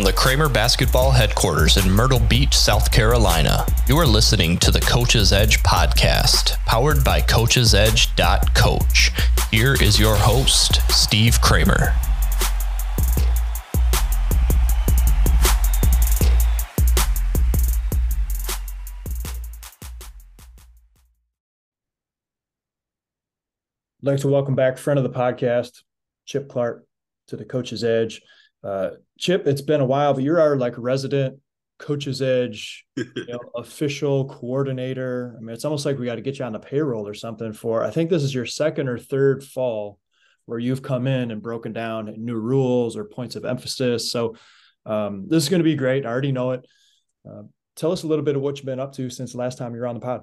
From the Cramer Basketball Headquarters in Myrtle Beach, South Carolina, you are listening to the Coach's Edge podcast, powered by CoachesEdge.coach. Here is your host, Steve Cramer. I'd like to welcome back friend of the podcast, Chip Clark, to the Coach's Edge. Uh, Chip, it's been a while, but you're our like resident Coach's Edge you know, official coordinator. I mean, it's almost like we got to get you on the payroll or something for. I think this is your second or third fall where you've come in and broken down new rules or points of emphasis. So um, this is going to be great. I already know it. Uh, tell us a little bit of what you've been up to since the last time you were on the pod.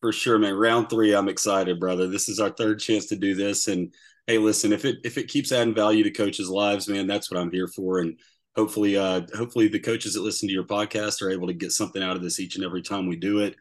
For sure, man. Round three, I'm excited, brother. This is our third chance to do this, and hey, listen, if it if it keeps adding value to coaches' lives, man, that's what I'm here for. And hopefully, uh, hopefully the coaches that listen to your podcast are able to get something out of this each and every time we do it.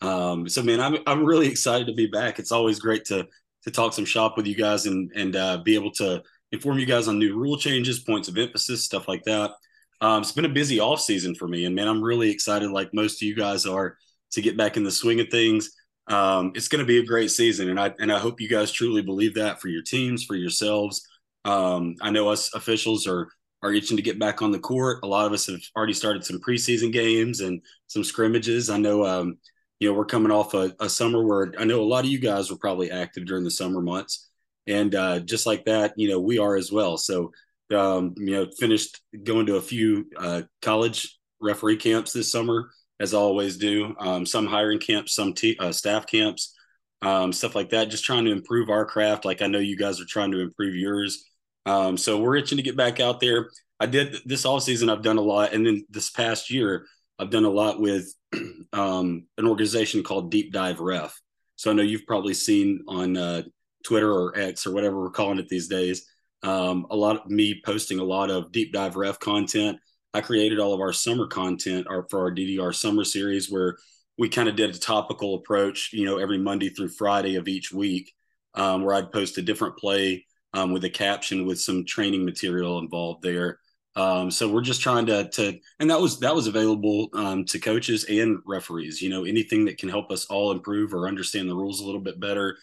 Um, so, man, I'm I'm really excited to be back. It's always great to to talk some shop with you guys and and uh, be able to inform you guys on new rule changes, points of emphasis, stuff like that. Um, it's been a busy off season for me, and man, I'm really excited, like most of you guys are, to get back in the swing of things um, it's going to be a great season, and I and I hope you guys truly believe that for your teams, for yourselves. Um, I know us officials are are itching to get back on the court. A lot of us have already started some preseason games and some scrimmages. I know, um, you know, we're coming off a, a, summer where I know a lot of you guys were probably active during the summer months, and uh, just like that, you know, we are as well. So, um, you know, finished going to a few uh, college referee camps this summer as I always do. Um, some hiring camps, some uh, staff camps, um, stuff like that. Just trying to improve our craft. Like I know you guys are trying to improve yours. Um, so we're itching to get back out there. I did this all season. I've done a lot, and then this past year I've done a lot with um, an organization called Deep Dive Ref. So I know you've probably seen on uh, Twitter or X or whatever we're calling it these days. Um, a lot of me posting a lot of deep dive ref content I created all of our summer content our, for our DDR summer series where we kind of did a topical approach, you know, every Monday through Friday of each week, um, where I'd post a different play um, with a caption with some training material involved there. Um, so we're just trying to, to, and that was that was available um, to coaches and referees. You know, anything that can help us all improve or understand the rules a little bit better.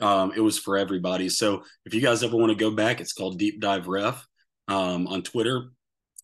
Um, it was for everybody. So if you guys ever want to go back, it's called Deep Dive Ref um, on Twitter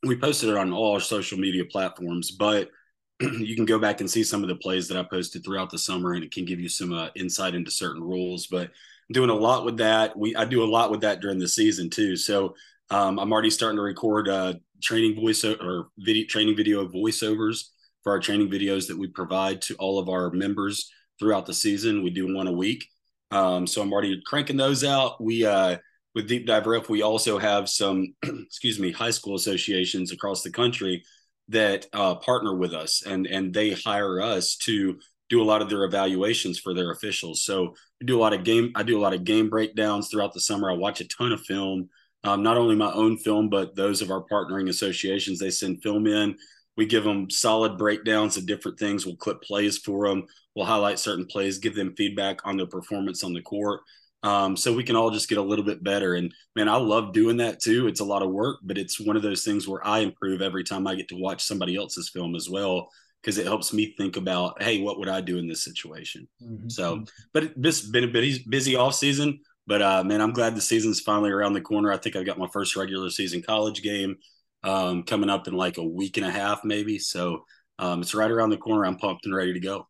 we posted it on all our social media platforms, but you can go back and see some of the plays that I posted throughout the summer, and it can give you some uh, insight into certain rules. But doing a lot with that. We I do a lot with that during the season too. So um, I'm already starting to record uh, training voice or video training video voiceovers for our training videos that we provide to all of our members throughout the season. We do one a week. Um, so I'm already cranking those out. We uh, with Deep Dive Ref, we also have some, excuse me, high school associations across the country that uh, partner with us, and and they hire us to do a lot of their evaluations for their officials. So we do a lot of game. I do a lot of game breakdowns throughout the summer. I watch a ton of film, um, not only my own film, but those of our partnering associations. They send film in. We give them solid breakdowns of different things. We'll clip plays for them. We'll highlight certain plays, give them feedback on their performance on the court um, so we can all just get a little bit better. And man, I love doing that too. It's a lot of work, but it's one of those things where I improve every time I get to watch somebody else's film as well because it helps me think about, hey, what would I do in this situation? Mm-hmm. So, but it's been a busy, busy off season. But uh, man, I'm glad the season's finally around the corner. I think I've got my first regular season college game um, coming up in like a week and a half, maybe. So um, it's right around the corner. I'm pumped and ready to go.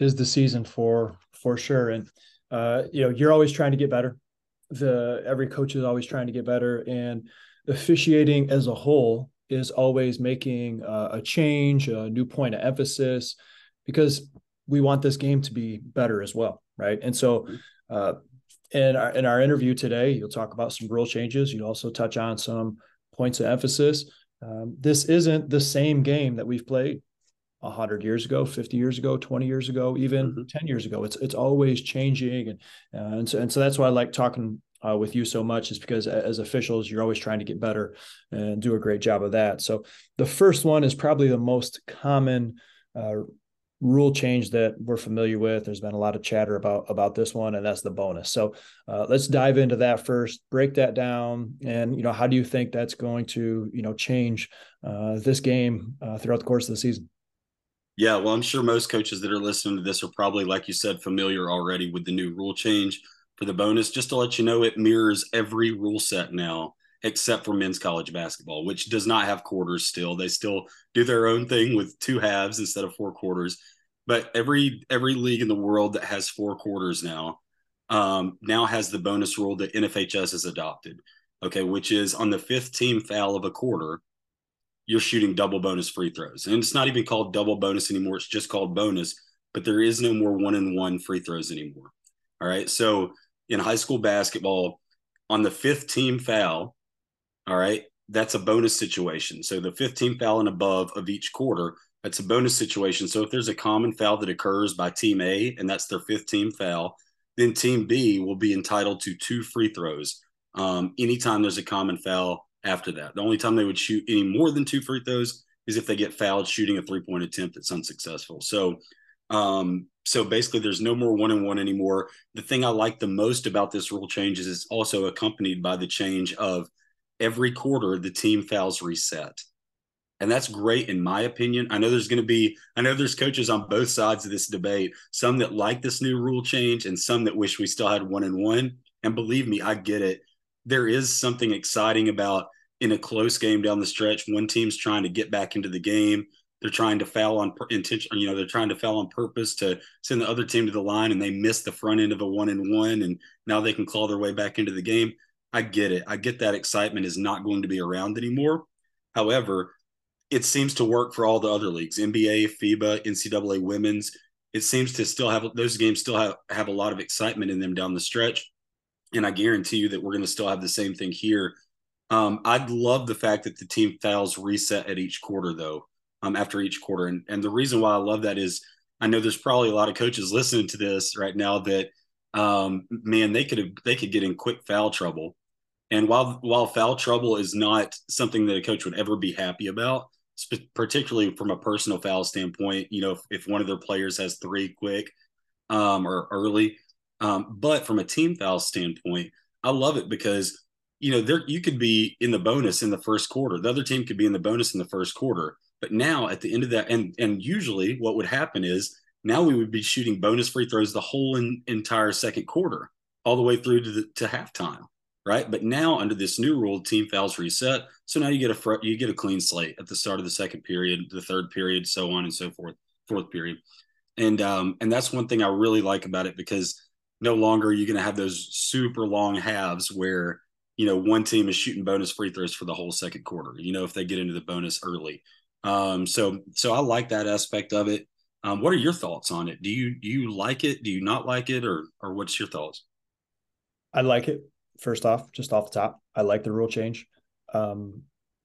Is the season for for sure, and uh, you know, you're always trying to get better. The every coach is always trying to get better, and officiating as a whole is always making uh, a change, a new point of emphasis, because we want this game to be better as well, right? And so, mm-hmm. uh, in our in our interview today, you'll talk about some rule changes. You also touch on some points of emphasis. Um, this isn't the same game that we've played 100 years ago 50 years ago 20 years ago even mm-hmm. 10 years ago it's it's always changing and uh, and, so, and so that's why i like talking uh, with you so much is because as officials you're always trying to get better and do a great job of that so the first one is probably the most common uh, rule change that we're familiar with. There's been a lot of chatter about about this one, and that's the bonus. So uh, let's dive into that first. Break that down, and you know, how do you think that's going to you know change uh, this game uh, throughout the course of the season? Yeah, well, I'm sure most coaches that are listening to this are probably, like you said, familiar already with the new rule change for the bonus. Just to let you know, it mirrors every rule set now except for men's college basketball, which does not have quarters still. They still do their own thing with two halves instead of four quarters. But every every league in the world that has four quarters now um, now has the bonus rule that NFHS has adopted. Okay, which is on the fifth team foul of a quarter, you're shooting double bonus free throws. And it's not even called double bonus anymore. It's just called bonus, but there is no more one and one free throws anymore. All right. So in high school basketball, on the fifth team foul, all right. That's a bonus situation. So the 15 foul and above of each quarter, that's a bonus situation. So if there's a common foul that occurs by team A and that's their 15 foul, then team B will be entitled to two free throws um, anytime there's a common foul after that. The only time they would shoot any more than two free throws is if they get fouled shooting a three point attempt that's unsuccessful. So, um, so basically, there's no more one and one anymore. The thing I like the most about this rule change is it's also accompanied by the change of every quarter the team fouls reset. And that's great in my opinion. I know there's going to be, I know there's coaches on both sides of this debate, some that like this new rule change and some that wish we still had one and one. And believe me, I get it. There is something exciting about in a close game down the stretch, one team's trying to get back into the game. They're trying to foul on intention, you know, they're trying to foul on purpose to send the other team to the line and they miss the front end of a one and one. And now they can claw their way back into the game. I get it. I get that excitement is not going to be around anymore. However, it seems to work for all the other leagues, NBA, FIBA, NCAA women's. It seems to still have those games still have, have a lot of excitement in them down the stretch. And I guarantee you that we're going to still have the same thing here. Um, I'd love the fact that the team fouls reset at each quarter, though, um, after each quarter. And, and the reason why I love that is I know there's probably a lot of coaches listening to this right now that um, man, they could have they could get in quick foul trouble. And while while foul trouble is not something that a coach would ever be happy about, particularly from a personal foul standpoint, you know, if, if one of their players has three quick um, or early, um, but from a team foul standpoint, I love it because you know there you could be in the bonus in the first quarter. The other team could be in the bonus in the first quarter, but now at the end of that, and and usually what would happen is now we would be shooting bonus free throws the whole in, entire second quarter, all the way through to the, to halftime, right? But now under this new rule, team fouls reset, so now you get a fr- you get a clean slate at the start of the second period, the third period, so on and so forth, fourth period, and um, and that's one thing I really like about it because no longer are you going to have those super long halves where you know one team is shooting bonus free throws for the whole second quarter. You know if they get into the bonus early. Um, so so I like that aspect of it. Um, what are your thoughts on it? Do you do you like it? Do you not like it, or or what's your thoughts? I like it. First off, just off the top, I like the rule change. Um,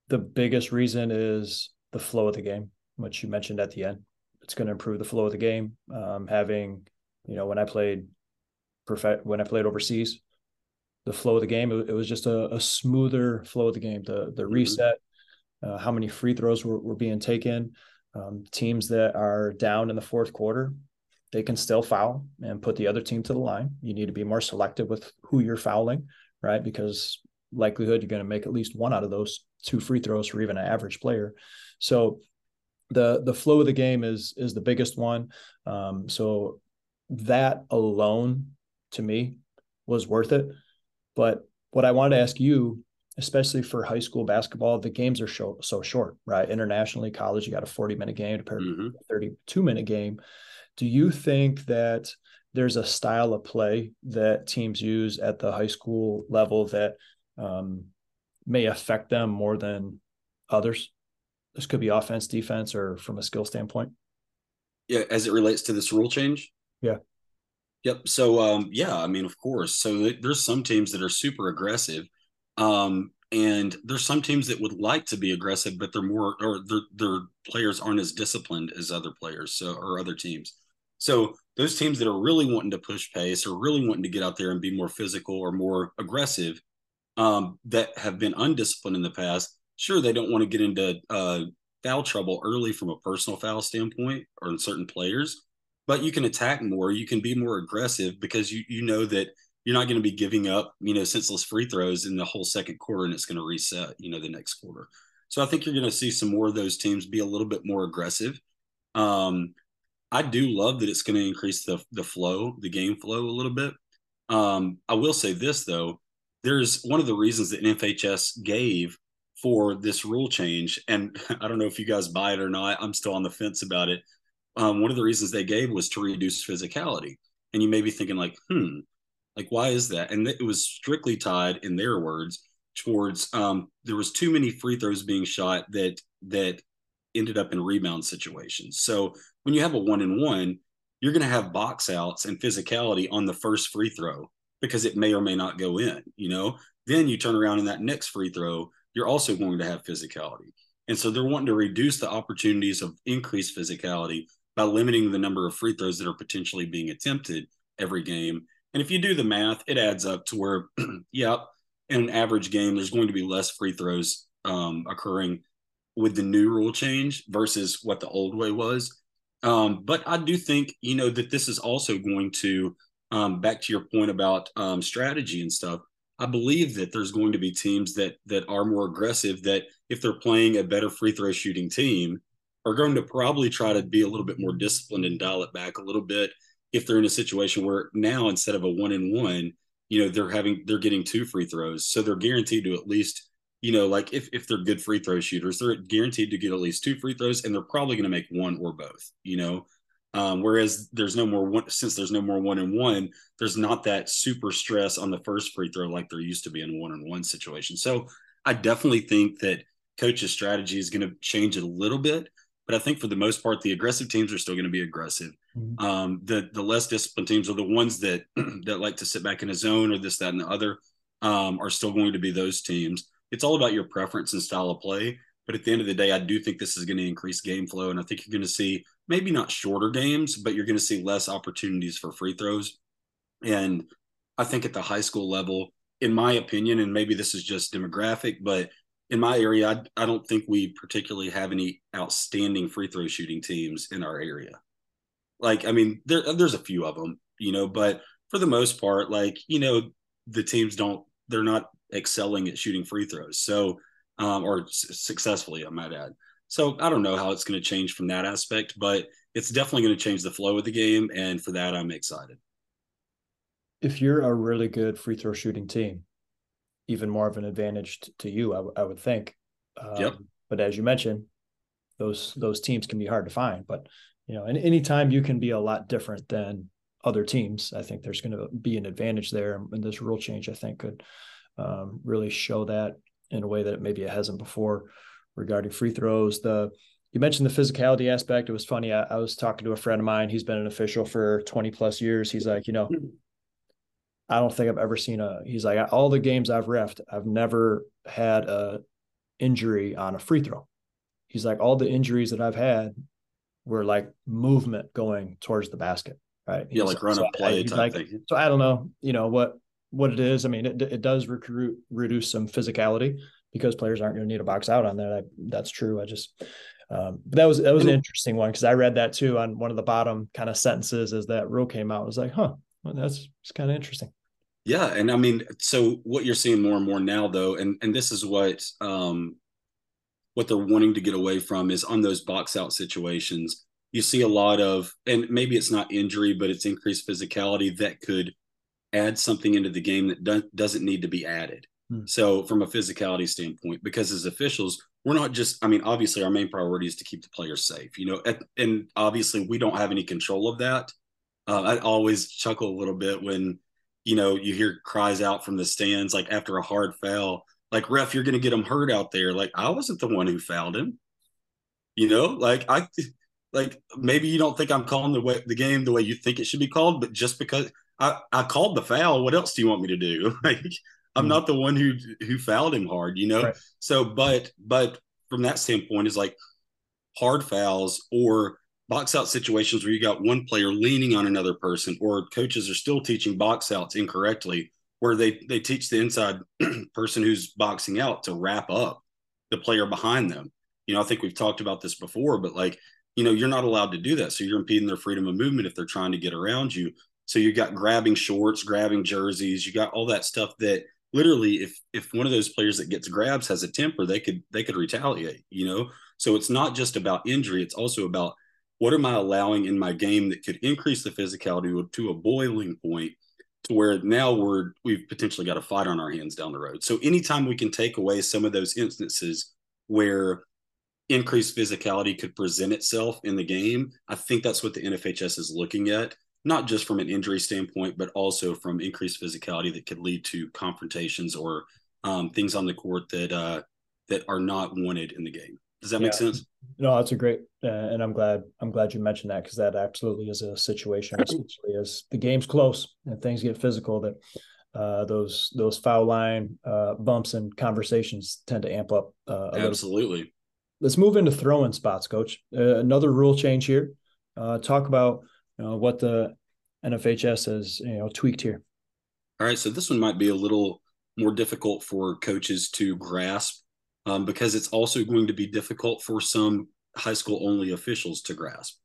the biggest reason is the flow of the game, which you mentioned at the end. It's going to improve the flow of the game. Um, having, you know, when I played, perfect when I played overseas, the flow of the game it, it was just a, a, smoother flow of the game. The the mm-hmm. reset, uh, how many free throws were, were being taken. Um, teams that are down in the fourth quarter, they can still foul and put the other team to the line. You need to be more selective with who you're fouling, right? Because likelihood you're going to make at least one out of those two free throws for even an average player. So the the flow of the game is is the biggest one. Um, so that alone to me was worth it. But what I wanted to ask you especially for high school basketball, the games are so, so short, right? Internationally, college, you got a 40 minute game compared mm-hmm. to a 32 minute game. Do you think that there's a style of play that teams use at the high school level that um, may affect them more than others? This could be offense, defense, or from a skill standpoint. Yeah, as it relates to this rule change. Yeah. Yep. So, um, yeah, I mean, of course. So there's some teams that are super aggressive um, and there's some teams that would like to be aggressive, but they're more or their their players aren't as disciplined as other players, so or other teams. So those teams that are really wanting to push pace or really wanting to get out there and be more physical or more aggressive, um, that have been undisciplined in the past, sure they don't want to get into uh, foul trouble early from a personal foul standpoint or in certain players, but you can attack more. You can be more aggressive because you you know that you're not going to be giving up, you know, senseless free throws in the whole second quarter and it's going to reset, you know, the next quarter. So I think you're going to see some more of those teams be a little bit more aggressive. Um, I do love that it's going to increase the the flow, the game flow a little bit. Um, I will say this though, there's one of the reasons that NFHS gave for this rule change, and I don't know if you guys buy it or not. I'm still on the fence about it. Um, one of the reasons they gave was to reduce physicality, and you may be thinking like, hmm, like why is that? And it was strictly tied, in their words, towards um, there was too many free throws being shot that that ended up in rebound situations. So when you have a one and one, you're going to have box outs and physicality on the first free throw because it may or may not go in, you know? Then you turn around in that next free throw, you're also going to have physicality. And so they're wanting to reduce the opportunities of increased physicality by limiting the number of free throws that are potentially being attempted every game. And if you do the math, it adds up to where, yeah, in an average game, there's going to be less free throws um, occurring with the new rule change versus what the old way was. Um, but I do think, you know, that this is also going to, um, back to your point about um, strategy and stuff. I believe that there's going to be teams that that are more aggressive. That if they're playing a better free throw shooting team, are going to probably try to be a little bit more disciplined and dial it back a little bit. If they're in a situation where now instead of a one and one, you know, they're having they're getting two free throws, so they're guaranteed to at least you know, like if, if they're good free throw shooters, they're guaranteed to get at least two free throws and they're probably going to make one or both, you know. Um, whereas there's no more one since there's no more one and one, there's not that super stress on the first free throw like there used to be in a one on one situation. So I definitely think that coach's strategy is going to change a little bit, but I think for the most part, the aggressive teams are still going to be aggressive. Mm-hmm. Um, the the less disciplined teams are the ones that that like to sit back in a zone or this, that, and the other um, are still going to be those teams it's all about your preference and style of play. But at the end of the day, I do think this is going to increase game flow. And I think you're going to see maybe not shorter games, but you're going to see less opportunities for free throws. And I think at the high school level, in my opinion, and maybe this is just demographic, but in my area, I, I don't think we particularly have any outstanding free throw shooting teams in our area. Like, I mean, there, there's a few of them, you know, but for the most part, like, you know, the teams don't, they're not excelling at shooting free throws. So, um, or s- successfully, I might add. So I don't know how it's going to change from that aspect, but it's definitely going to change the flow of the game, and for that, I'm excited. If you're a really good free throw shooting team, even more of an advantage t- to you, I, w- I would think. Um, yep. But as you mentioned, those those teams can be hard to find. But you know, and anytime you can be a lot different than other teams, I think there's going to be an advantage there. And this rule change, I think, could um, really show that in a way that maybe it hasn't before regarding free throws. The you mentioned the physicality aspect. It was funny. I, I, was talking to a friend of mine. He's been an official for 20 plus years. He's like, you know, I don't think I've ever seen a. He's like, all the games I've refed, I've never had a injury on a free throw. He's like, all the injuries that I've had were like movement going towards the basket, right? Yeah, like run so a play type like, thing. So I don't know, you know what what it is. I mean, it, it does recruit reduce some physicality because players aren't going to need a box out on that. I, that's true. I just, um, but that was that was an interesting one because I read that too on one of the bottom kind of sentences as that rule came out. I was like, huh, well, that's it's kind of interesting. Yeah, and I mean, so what you're seeing more and more now, though, and and this is what um, what they're wanting to get away from is on those box out situations. You see a lot of, and maybe it's not injury, but it's increased physicality that could add something into the game that do- doesn't need to be added. Hmm. So, from a physicality standpoint, because as officials, we're not just, I mean, obviously, our main priority is to keep the players safe, you know, and obviously, we don't have any control of that. Uh, I always chuckle a little bit when, you know, you hear cries out from the stands, like after a hard foul, like, ref, you're going to get him hurt out there. Like, I wasn't the one who fouled him. You know, like, I, like maybe you don't think I'm calling the way the game the way you think it should be called, but just because I, I called the foul. What else do you want me to do? like I'm mm not the one who who fouled him hard, you know. Right. So, but but from that standpoint, is like hard fouls or box out situations where you got one player leaning on another person, or coaches are still teaching box outs incorrectly, where they they teach the inside person who's boxing out to wrap up the player behind them. You know, I think we've talked about this before, but like, you know, you're not allowed to do that. So you're impeding their freedom of movement if they're trying to get around you. So you got grabbing shorts, grabbing jerseys, you got all that stuff that literally if if one of those players that gets grabs has a temper, they could they could retaliate, you know? So it's not just about injury, it's also about what am I allowing in my game that could increase the physicality to a boiling point to where now we're we've potentially got a fight on our hands down the road. So anytime we can take away some of those instances where increased physicality could present itself in the game, I think that's what the NFHS is looking at, not just from an injury standpoint, but also from increased physicality that could lead to confrontations or um, things on the court that uh, that are not wanted in the game. Does that yeah. make sense? No, that's a great, uh, and I'm glad I'm glad you mentioned that because that absolutely is a situation, especially as the game's close and things get physical. That uh, those those foul line uh, bumps and conversations tend to amp up. Uh, absolutely. Let's move into throw-in spots, Coach. Uh, another rule change here. Uh, talk about you know, what the NFHS has you know tweaked here. All right, so this one might be a little more difficult for coaches to grasp um, because it's also going to be difficult for some high school only officials to grasp.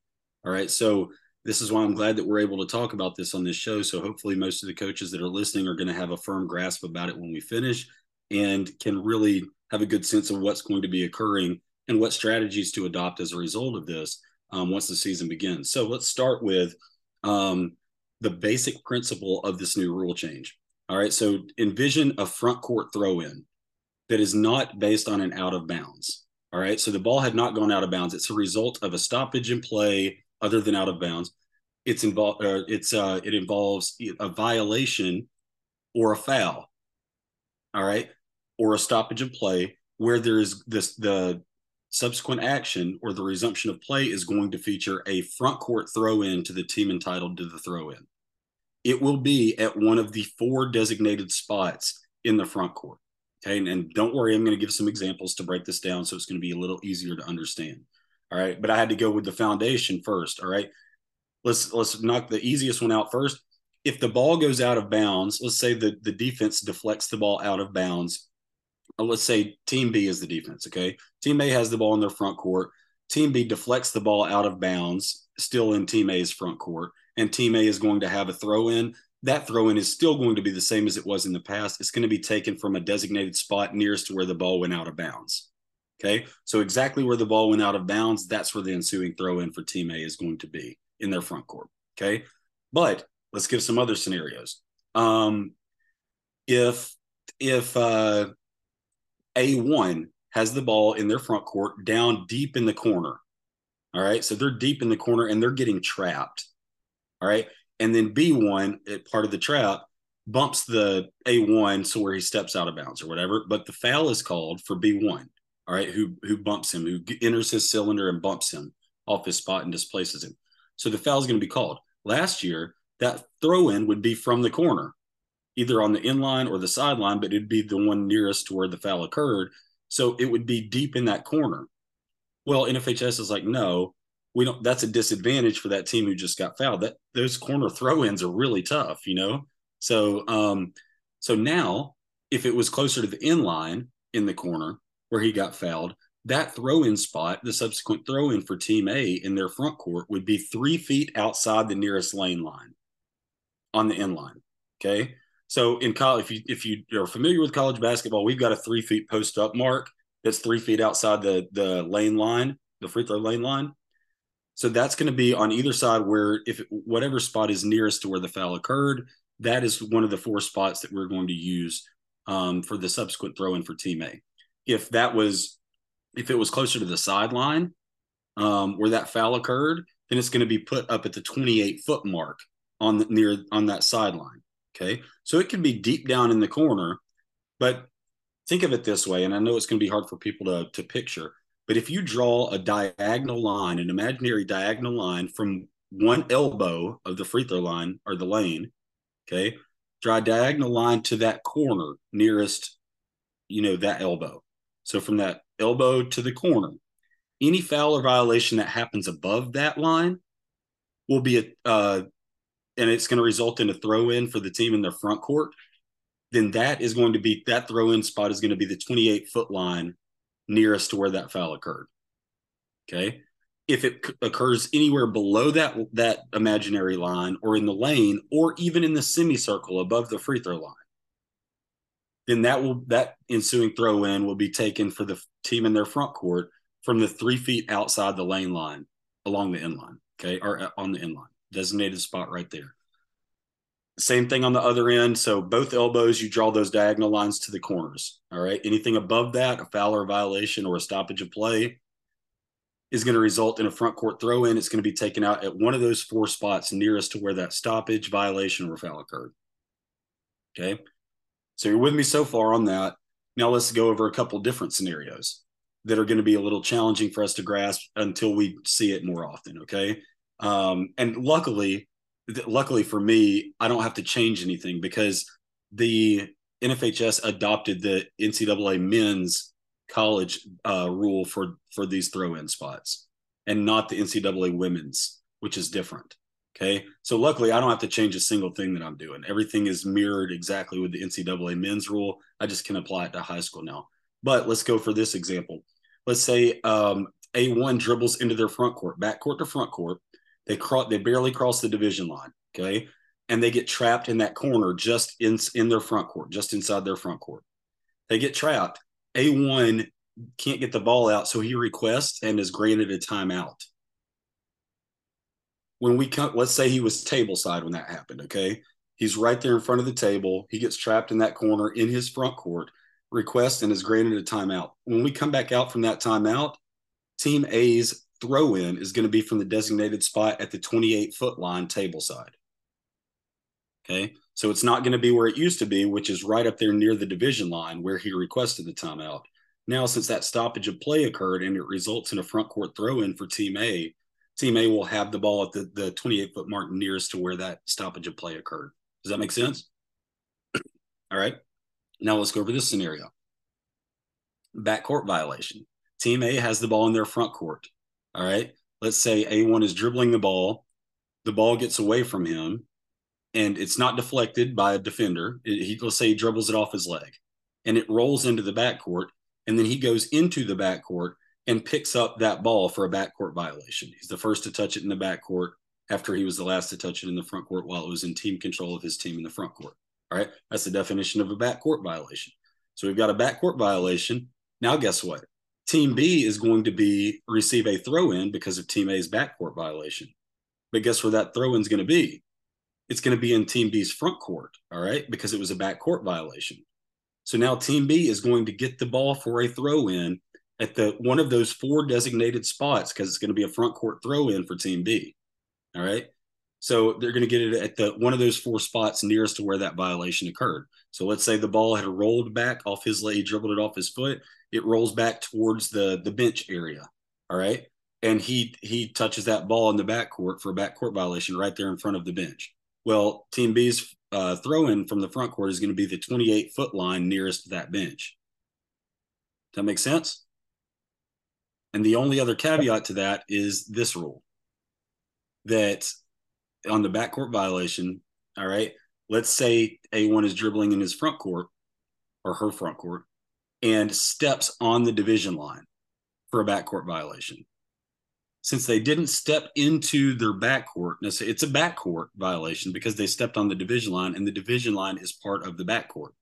All right. So this is why I'm glad that we're able to talk about this on this show. So hopefully, most of the coaches that are listening are going to have a firm grasp about it when we finish and can really have a good sense of what's going to be occurring and what strategies to adopt as a result of this um, once the season begins. So let's start with um, the basic principle of this new rule change. All right. So envision a front court throw in that is not based on an out of bounds. All right. So the ball had not gone out of bounds. It's a result of a stoppage in play other than out of bounds. It's involved. Uh, it's uh, it involves a violation or a foul. All right, or a stoppage of play where there is this the subsequent action or the resumption of play is going to feature a front court throw in to the team entitled to the throw in. It will be at one of the four designated spots in the front court. Okay. And, and don't worry, I'm going to give some examples to break this down so it's going to be a little easier to understand. All right. But I had to go with the foundation first. All right. Let's let's knock the easiest one out first. If the ball goes out of bounds, let's say the, the defense deflects the ball out of bounds. Uh, let's say team B is the defense. Okay. Team A has the ball in their front court. Team B deflects the ball out of bounds, still in team A's front court. And team A is going to have a throw in that throw in is still going to be the same as it was in the past. It's going to be taken from a designated spot nearest to where the ball went out of bounds. Okay. So exactly where the ball went out of bounds, that's where the ensuing throw in for team A is going to be in their front court. Okay. But let's give some other scenarios. Um, if, if, uh, A1 has the ball in their front court down deep in the corner. All right. So they're deep in the corner and they're getting trapped. All right and then B1 at part of the trap bumps the A1 so where he steps out of bounds or whatever. But the foul is called for B1. All right, who who bumps him, who enters his cylinder and bumps him off his spot and displaces him. So the foul is going to be called. Last year, that throw in would be from the corner, either on the end line or the sideline, but it'd be the one nearest to where the foul occurred. So it would be deep in that corner. Well, NFHS is like, no, we don't that's a disadvantage for that team who just got fouled. That those corner throw-ins are really tough you know? So um so now if it was closer to the end line in the corner where he got fouled that throw-in spot the subsequent throw-in for team a in their front court would be three feet outside the nearest lane line on the end line okay? So in college if you if you are familiar with college basketball we've got a three feet post up mark that's three feet outside the the lane line the free throw lane line so that's going to be on either side where if whatever spot is nearest to where the foul occurred, that is one of the four spots that we're going to use um, for the subsequent throw in for team A. If that was, if it was closer to the sideline um, where that foul occurred, then it's going to be put up at the 28 foot mark on the, near on that sideline. Okay, so it could be deep down in the corner, but think of it this way, and I know it's going to be hard for people to to picture. But if you draw a diagonal line, an imaginary diagonal line from one elbow of the free throw line or the lane, okay, draw a diagonal line to that corner nearest, you know, that elbow. So from that elbow to the corner, any foul or violation that happens above that line will be a, uh, and it's going to result in a throw in for the team in their front court. Then that is going to be that throw in spot is going to be the 28 foot line nearest to where that foul occurred. Okay. If it occurs anywhere below that that imaginary line or in the lane or even in the semicircle above the free throw line, then that will that ensuing throw in will be taken for the team in their front court from the three feet outside the lane line along the end line. Okay. Or uh, on the end line, designated spot right there. Same thing on the other end. So both elbows, you draw those diagonal lines to the corners. All right. Anything above that, a foul or a violation or a stoppage of play, is going to result in a front court throw in. It's going to be taken out at one of those four spots nearest to where that stoppage, violation, or foul occurred. Okay. So you're with me so far on that. Now let's go over a couple different scenarios that are going to be a little challenging for us to grasp until we see it more often. Okay. Um, and luckily, luckily for me, I don't have to change anything because the NFHS adopted the NCAA men's college uh, rule for for these throw-in spots, and not the NCAA women's, which is different. Okay, so luckily I don't have to change a single thing that I'm doing. Everything is mirrored exactly with the NCAA men's rule. I just can apply it to high school now. But let's go for this example. Let's say um, A1 dribbles into their front court, back court to front court. They cross, they barely cross the division line. Okay, and they get trapped in that corner just in in their front court, just inside their front court. They get trapped. A1 can't get the ball out, so he requests and is granted a timeout. When we come, let's say he was table side when that happened. Okay, he's right there in front of the table. He gets trapped in that corner in his front court. Requests and is granted a timeout. When we come back out from that timeout, Team A's throw in is going to be from the designated spot at the 28 foot line table side. Okay. So it's not going to be where it used to be, which is right up there near the division line where he requested the timeout. Now, since that stoppage of play occurred and it results in a front court throw in for Team A, Team A will have the ball at the, the 28 foot mark nearest to where that stoppage of play occurred. Does that make sense? All right. Now let's go over this scenario. Backcourt violation. Team A has the ball in their front court. All right. Let's say A1 is dribbling the ball. The ball gets away from him and it's not deflected by a defender. It, he, let's say he dribbles it off his leg and it rolls into the backcourt. And then he goes into the backcourt and picks up that ball for a backcourt violation. He's the first to touch it in the backcourt after he was the last to touch it in the front court while it was in team control of his team in the front court. All right. That's the definition of a backcourt violation. So we've got a backcourt violation. Now, guess what? Team B is going to be receive a throw in because of Team A's backcourt violation. But guess where that throw in is going to be? It's going to be in Team B's front court, all right, because it was a backcourt violation. So now Team B is going to get the ball for a throw in at the one of those four designated spots because it's going to be a front court throw in for Team B. All right. So they're going to get it at the one of those four spots nearest to where that violation occurred. So let's say the ball had rolled back off his leg, he dribbled it off his foot it rolls back towards the the bench area. All right. And he he touches that ball in the backcourt for a backcourt violation right there in front of the bench. Well, Team B's uh, throw in from the front court is going to be the 28 foot line nearest that bench. Does that make sense? And the only other caveat to that is this rule that on the backcourt violation, all right, let's say A1 is dribbling in his front court or her front court and steps on the division line for a backcourt violation. Since they didn't step into their backcourt, it's a backcourt violation because they stepped on the division line, and the division line is part of the backcourt.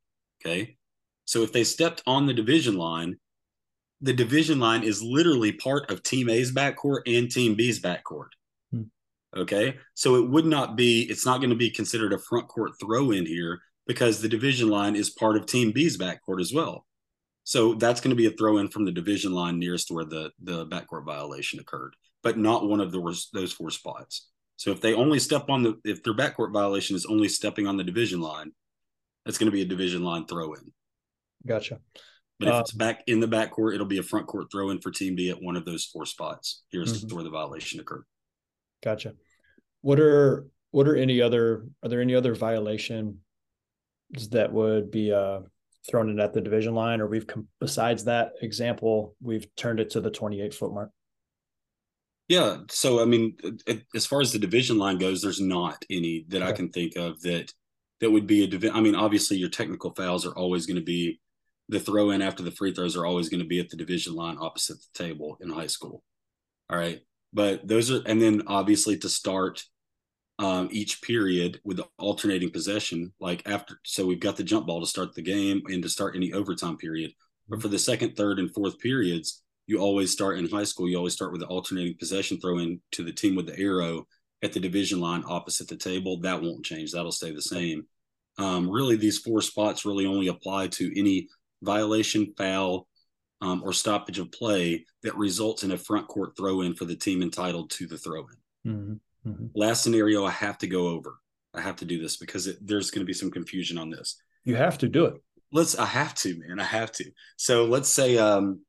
Okay. So if they stepped on the division line, the division line is literally part of Team A's backcourt and Team B's backcourt. Hmm. Okay. So it would not be, it's not going to be considered a front court throw in here because the division line is part of Team B's backcourt as well. So that's going to be a throw in from the division line nearest to where the the backcourt violation occurred, but not one of the, those four spots. So if they only step on the if their backcourt violation is only stepping on the division line, that's going to be a division line throw in. Gotcha. But if uh, it's back in the backcourt, it'll be a front court throw in for Team B at one of those four spots. Here's mm-hmm. where the violation occurred. Gotcha. What are what are any other are there any other violations that would be uh thrown it at the division line, or we've besides that example, we've turned it to the 28 foot mark. Yeah. So, I mean, as far as the division line goes, there's not any that okay. I can think of that that would be a division. I mean, obviously, your technical fouls are always going to be the throw in after the free throws are always going to be at the division line opposite the table in high school. All right. But those are, and then obviously to start um, each period with the alternating possession, like after, so we've got the jump ball to start the game and to start any overtime period. But for the second, third, and fourth periods, you always start in high school, you always start with the alternating possession throw in to the team with the arrow at the division line opposite the table. That won't change. That'll stay the same. Um, really, these four spots really only apply to any violation, foul, um, or stoppage of play that results in a front court throw in for the team entitled to the throw in. Mm-hmm. Mm-hmm. Last scenario, I have to go over. I have to do this because it, there's going to be some confusion on this. You have to do it. Let's. I have to, man. I have to. So let's say, um,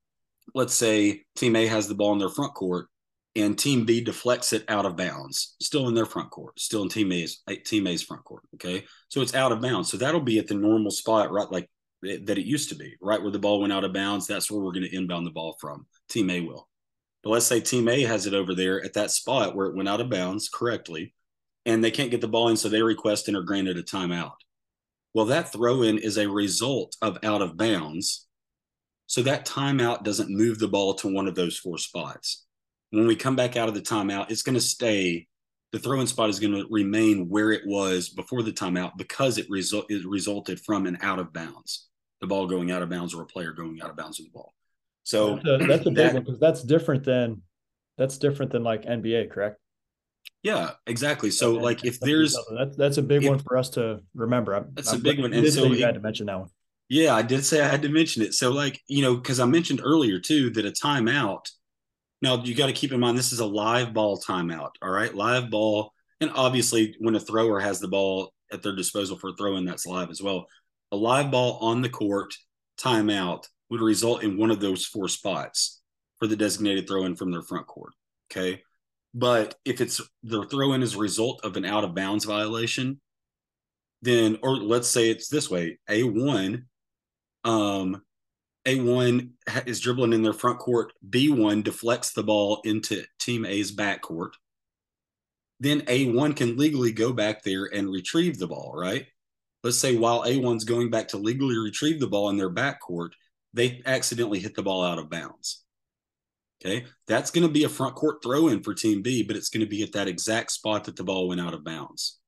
let's say Team A has the ball in their front court, and Team B deflects it out of bounds, still in their front court, still in Team A's Team A's front court. Okay, so it's out of bounds. So that'll be at the normal spot, right? Like that it used to be, right where the ball went out of bounds. That's where we're going to inbound the ball from. Team A will. But let's say Team A has it over there at that spot where it went out of bounds correctly, and they can't get the ball in, so they request and are granted a timeout. Well, that throw in is a result of out of bounds. So that timeout doesn't move the ball to one of those four spots. When we come back out of the timeout, it's going to stay. The throw in spot is going to remain where it was before the timeout because it, result, it resulted from an out of bounds the ball going out of bounds or a player going out of bounds with the ball. So that's a, that's a big that, one because that's different than that's different than like NBA, correct? Yeah, exactly. So okay. like if there's that's that's a big if, one for us to remember. I'm, that's I'm, a big one. And so you had to mention that one. Yeah, I did say I had to mention it. So like you know because I mentioned earlier too that a timeout. Now you got to keep in mind this is a live ball timeout. All right, live ball, and obviously when a thrower has the ball at their disposal for a throw in, that's live as well a live ball on the court timeout would result in one of those four spots for the designated throw in from their front court. Okay. But if it's the throw in as a result of an out of bounds violation, then, or let's say it's this way A1, um, A1 is dribbling in their front court, B1 deflects the ball into team A's back court. Then A1 can legally go back there and retrieve the ball, right? let's say while A1's going back to legally retrieve the ball in their backcourt, they accidentally hit the ball out of bounds. Okay. That's going to be a front court throw in for Team B, but it's going to be at that exact spot that the ball went out of bounds.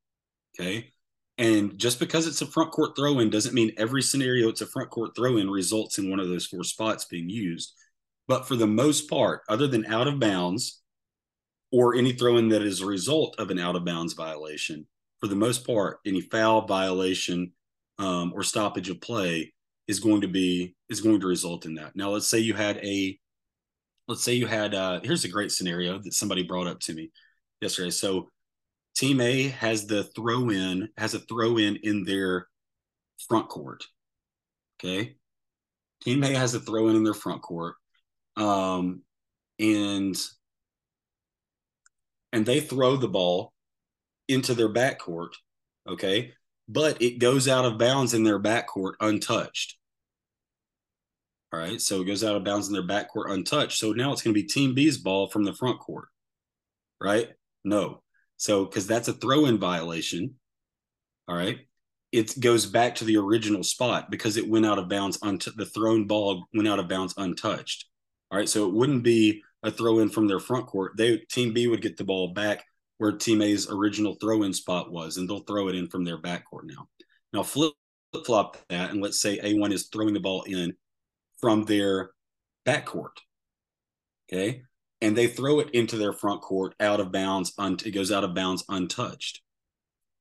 Okay. And just because it's a front court throw in doesn't mean every scenario it's a front court throw in results in one of those four spots being used. But for the most part, other than out of bounds or any throw in that is a result of an out of bounds violation, for the most part, any foul violation um, or stoppage of play is going to be is going to result in that. Now, let's say you had a let's say you had uh, here's a great scenario that somebody brought up to me yesterday. So, Team A has the throw in has a throw in in their front court. Okay, Team A has a throw in in their front court, um, and and they throw the ball into their backcourt, okay, but it goes out of bounds in their backcourt untouched. All right, so it goes out of bounds in their backcourt untouched. So now it's going to be Team B's ball from the front court, right? No. So, because that's a throw in violation, all right, it goes back to the original spot because it went out of bounds. Unt- the thrown ball went out of bounds untouched. All right, so it wouldn't be a throw in from their front court. They Team B would get the ball back where Team A's original throw in spot was, and they'll throw it in from their backcourt now. Now, flip flop that, and let's say A1 is throwing the ball in from their backcourt. Okay. And they throw it into their front court out of bounds. Un- it goes out of bounds untouched.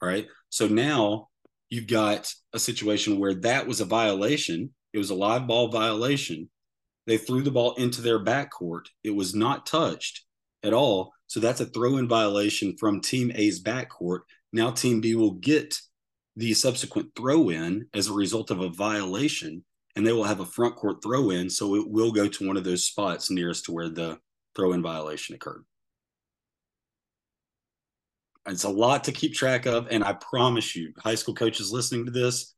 All right. So now you've got a situation where that was a violation. It was a live ball violation. They threw the ball into their backcourt. It was not touched at all. So that's a throw in violation from Team A's backcourt. Now Team B will get the subsequent throw in as a result of a violation, and they will have a front court throw in. So it will go to one of those spots nearest to where the throw in violation occurred. It's a lot to keep track of. And I promise you, high school coaches listening to this,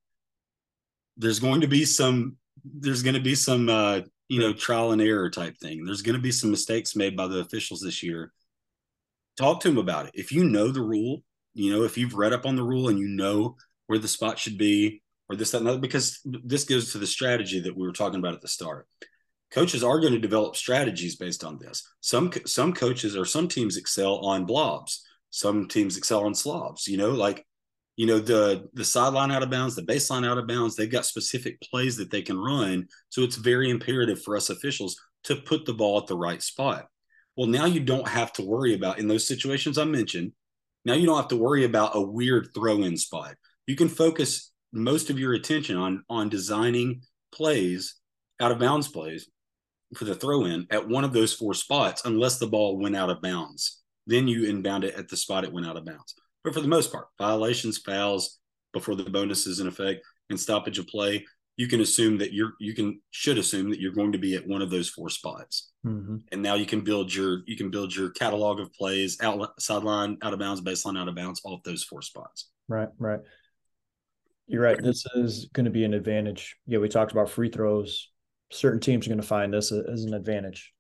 there's going to be some, there's going to be some, uh, you know, trial and error type thing. There's going to be some mistakes made by the officials this year talk to them about it. If you know the rule, you know, if you've read up on the rule and you know where the spot should be, or this, that, and because this goes to the strategy that we were talking about at the start. Coaches are going to develop strategies based on this. Some some coaches or some teams excel on blobs. Some teams excel on slobs. You know, like you know the the sideline out of bounds, the baseline out of bounds. They've got specific plays that they can run. So it's very imperative for us officials to put the ball at the right spot. Well, now you don't have to worry about in those situations I mentioned. Now you don't have to worry about a weird throw in spot. You can focus most of your attention on on designing plays out of bounds plays for the throw in at one of those four spots unless the ball went out of bounds. Then you inbound it at the spot it went out of bounds. But for the most part violations fouls before the bonus is in effect and stoppage of play you can assume that you're you can should assume that you're going to be at one of those four spots. Mm-hmm. and now you can build your you can build your catalog of plays out sideline out of bounds baseline out of bounds off those four spots. Right right you're right. This is going to be an advantage. Yeah, we talked about free throws. Certain teams are going to find this as an advantage.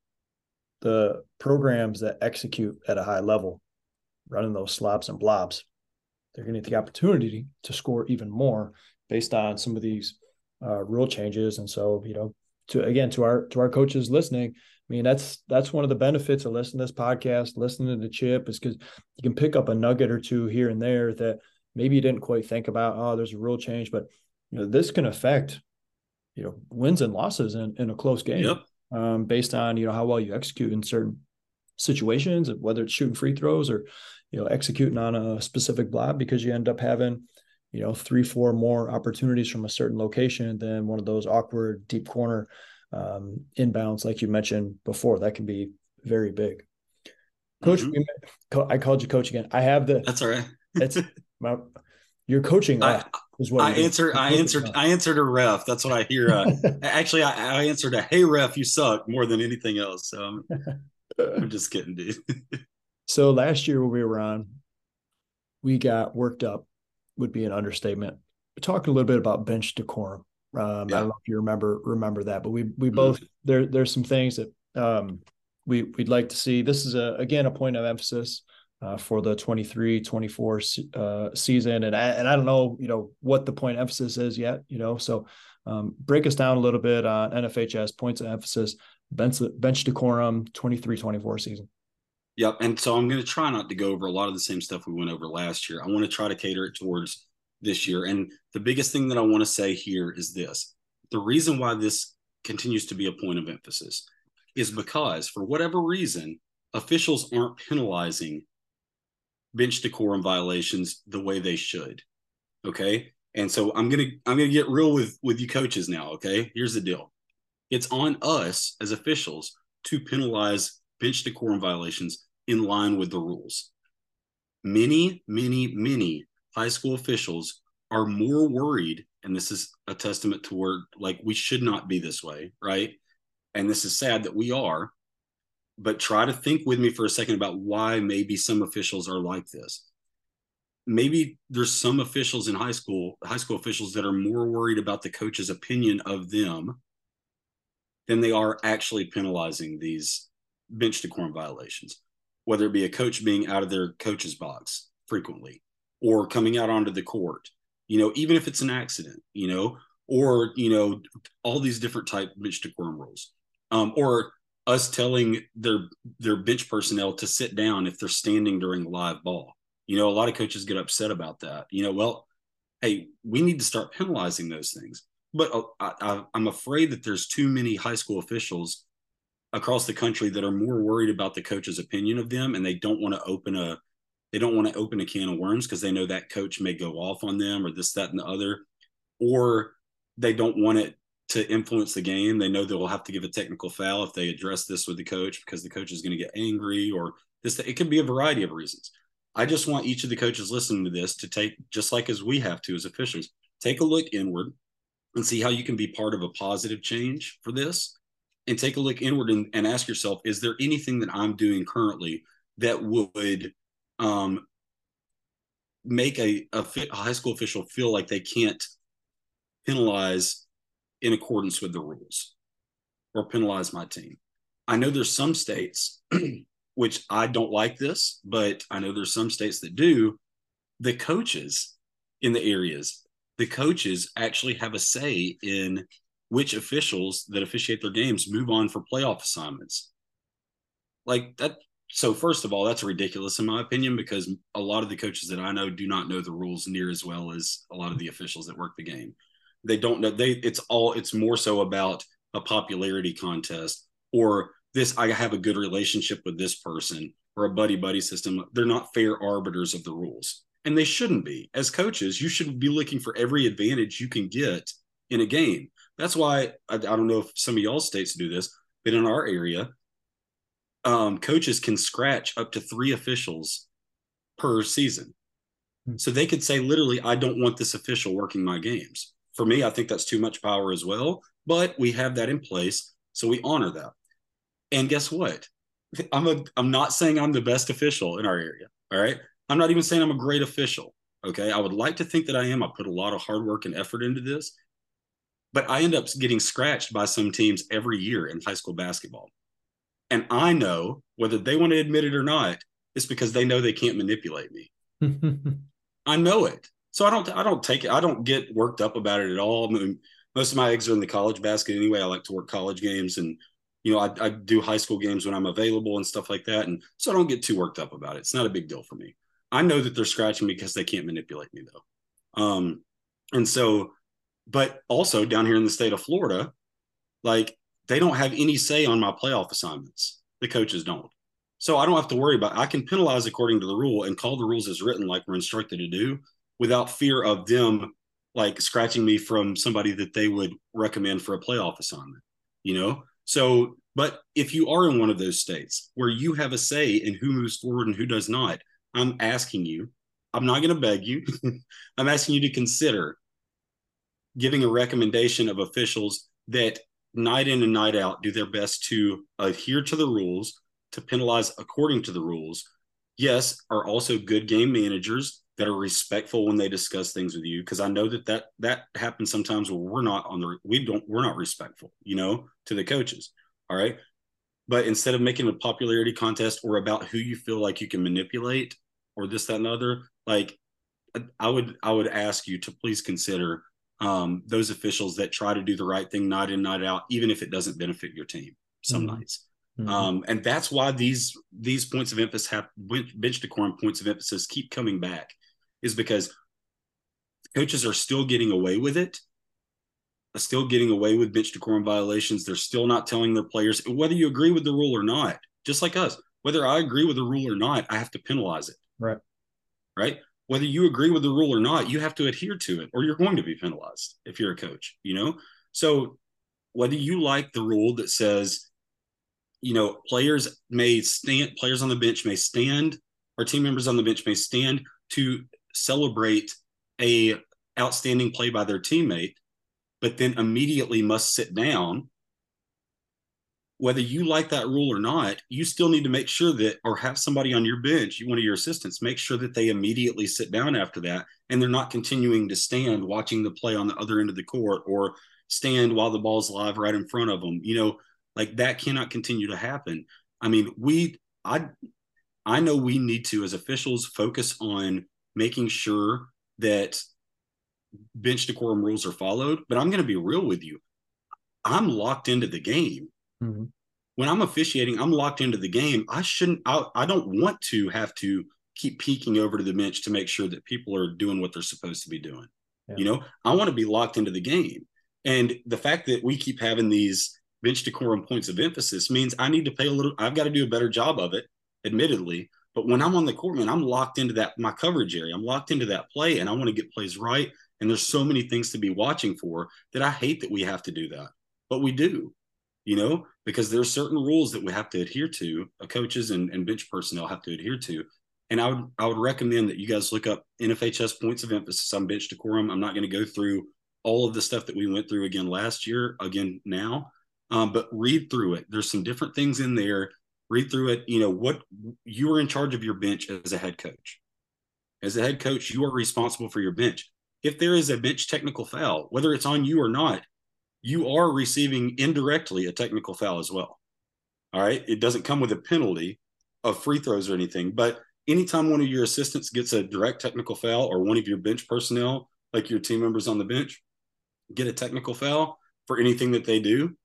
The programs that execute at a high level, running those slobs and blobs, they're going to get the opportunity to score even more based on some of these uh, rule changes. And so, you know, to again to our to our coaches listening, I mean that's that's one of the benefits of listening to this podcast, listening to the Chip, is because you can pick up a nugget or two here and there that maybe you didn't quite think about oh there's a rule change but you know this can affect you know wins and losses in, in a close game yep. um, based on you know how well you execute in certain situations whether it's shooting free throws or you know executing on a specific block because you end up having you know three four more opportunities from a certain location than one of those awkward deep corner um, inbounds like you mentioned before that can be very big coach mm-hmm. i called you coach again i have the that's all right it's Well, you're coaching I, is what I answered. I answered. I answered a ref. That's what I hear. Uh, actually, I, I, answered a "Hey ref, you suck" more than anything else. So I'm, I'm just kidding, dude. so last year when we were on, we got worked up. Would be an understatement. We talked a little bit about bench decorum. Um, yeah. I don't know if you remember remember that, but we we mm-hmm. both mm-hmm. there. There's some things that um, we we'd like to see. This is a again a point of emphasis uh, for the 23 24 uh, season and I, and I don't know you know what the point emphasis is yet you know so um, break us down a little bit on NFHS points of emphasis bench, bench decorum 23 24 season Yep. And so I'm going to try not to go over a lot of the same stuff we went over last year. I want to try to cater it towards this year. And the biggest thing that I want to say here is this the reason why this continues to be a point of emphasis is because, for whatever reason, officials aren't penalizing bench decorum violations the way they should. Okay. And so I'm gonna I'm gonna get real with with you coaches now. Okay. Here's the deal. It's on us as officials to penalize bench decorum violations in line with the rules. Many, many, many high school officials are more worried, and this is a testament to where like we should not be this way, right? And this is sad that we are, but try to think with me for a second about why maybe some officials are like this. Maybe there's some officials in high school, high school officials that are more worried about the coach's opinion of them than they are actually penalizing these bench decorum violations, whether it be a coach being out of their coach's box frequently or coming out onto the court, you know, even if it's an accident, you know, or, you know, all these different type bench decorum rules. Um, or us telling their their bench personnel to sit down if they're standing during live ball. You know, a lot of coaches get upset about that. You know, well, hey, we need to start penalizing those things. But uh, I, I'm afraid that there's too many high school officials across the country that are more worried about the coach's opinion of them, and they don't want to open a they don't want to open a can of worms because they know that coach may go off on them or this, that, and the other, or they don't want it to influence the game. They know they'll have to give a technical foul if they address this with the coach because the coach is going to get angry or this. It can be a variety of reasons. I just want each of the coaches listening to this to take, just like as we have to as officials, take a look inward and see how you can be part of a positive change for this. And take a look inward and, and ask yourself, is there anything that I'm doing currently that would um, make a, a, a high school official feel like they can't penalize in accordance with the rules or penalize my team. I know there's some states which I don't like this, but I know there's some states that do. The coaches in the areas the coaches actually have a say in which officials that officiate their games move on for playoff assignments. Like that. So, first of all, that's ridiculous in my opinion because a lot of the coaches that I know do not know the rules near as well as a lot of the officials that work the game. They don't know. They it's all it's more so about a popularity contest or this. I have a good relationship with this person or a buddy buddy system. They're not fair arbiters of the rules, and they shouldn't be. As coaches, you should be looking for every advantage you can get in a game that's why I, I don't know if some of y'all states do this, but in our area, um, coaches can scratch up to three officials per season. Hmm. So they could say literally, I don't want this official working my games. For me, I think that's too much power as well, but we have that in place. So we honor that. And guess what? I'm a I'm not saying I'm the best official in our area. All right. I'm not even saying I'm a great official. Okay. I would like to think that I am. I put a lot of hard work and effort into this but I end up getting scratched by some teams every year in high school basketball. And I know whether they want to admit it or not, it's because they know they can't manipulate me. I know it. So I don't I don't take it, I don't get worked up about it at all. I mean, most of my eggs are in the college basket anyway. I like to work college games and you know, I, I do high school games when I'm available and stuff like that. And so I don't get too worked up about it. It's not a big deal for me. I know that they're scratching me because they can't manipulate me though. Um, and so but also down here in the state of Florida, like they don't have any say on my playoff assignments. The coaches don't. So I don't have to worry about I can penalize according to the rule and call the rules as written like we're instructed to do without fear of them like scratching me from somebody that they would recommend for a playoff assignment, you know? So, but if you are in one of those states where you have a say in who moves forward and who does not, I'm asking you, I'm not going to beg you, I'm asking you to consider giving a recommendation of officials that night in and night out do their best to adhere to the rules, to penalize according to the rules. Yes, are also good game managers that are respectful when they discuss things with you because I know that that that happens sometimes where we're not on the we don't we're not respectful, you know, to the coaches. All right. But instead of making a popularity contest or about who you feel like you can manipulate or this, that, and other, like I would I would ask you to please consider um, those officials that try to do the right thing night in night out, even if it doesn't benefit your team some mm-hmm. nights. Mm-hmm. Um, and that's why these these points of emphasis have bench decorum points of emphasis keep coming back, is because coaches are still getting away with it, still getting away with bench decorum violations. They're still not telling their players whether you agree with the rule or not. Just like us, whether I agree with the rule or not, I have to penalize it. Right. Right whether you agree with the rule or not, you have to adhere to it or you're going to be penalized if you're a coach, you know? So whether you like the rule that says, you know, players may stand, players on the bench may stand, or team members on the bench may stand to celebrate a outstanding play by their teammate, but then immediately must sit down whether you like that rule or not, you still need to make sure that, or have somebody on your bench, one of your assistants, make sure that they immediately sit down after that and they're not continuing to stand watching the play on the other end of the court or stand while the ball's live right in front of them. You know, like that cannot continue to happen. I mean, we, I, I know we need to, as officials, focus on making sure that bench decorum rules are followed. But I'm going to be real with you. I'm locked into the game Mm-hmm. When I'm officiating, I'm locked into the game. I shouldn't. I, I don't want to have to keep peeking over to the bench to make sure that people are doing what they're supposed to be doing. Yeah. You know, I want to be locked into the game. And the fact that we keep having these bench decorum points of emphasis means I need to pay a little. I've got to do a better job of it, admittedly. But when I'm on the court, man, I'm locked into that my coverage area. I'm locked into that play, and I want to get plays right. And there's so many things to be watching for that I hate that we have to do that, but we do you know, because there's certain rules that we have to adhere to, uh, coaches and, and bench personnel have to adhere to. And I would I would recommend that you guys look up NFHS points of emphasis on bench decorum. I'm not going to go through all of the stuff that we went through again last year, again now, um, but read through it. There's some different things in there. Read through it. You know what you are in charge of your bench as a head coach. As a head coach, you are responsible for your bench. If there is a bench technical foul, whether it's on you or not, you are receiving indirectly a technical foul as well. All right. It doesn't come with a penalty of free throws or anything, but anytime one of your assistants gets a direct technical foul or one of your bench personnel like your team members on the bench, get a technical foul for anything that they do,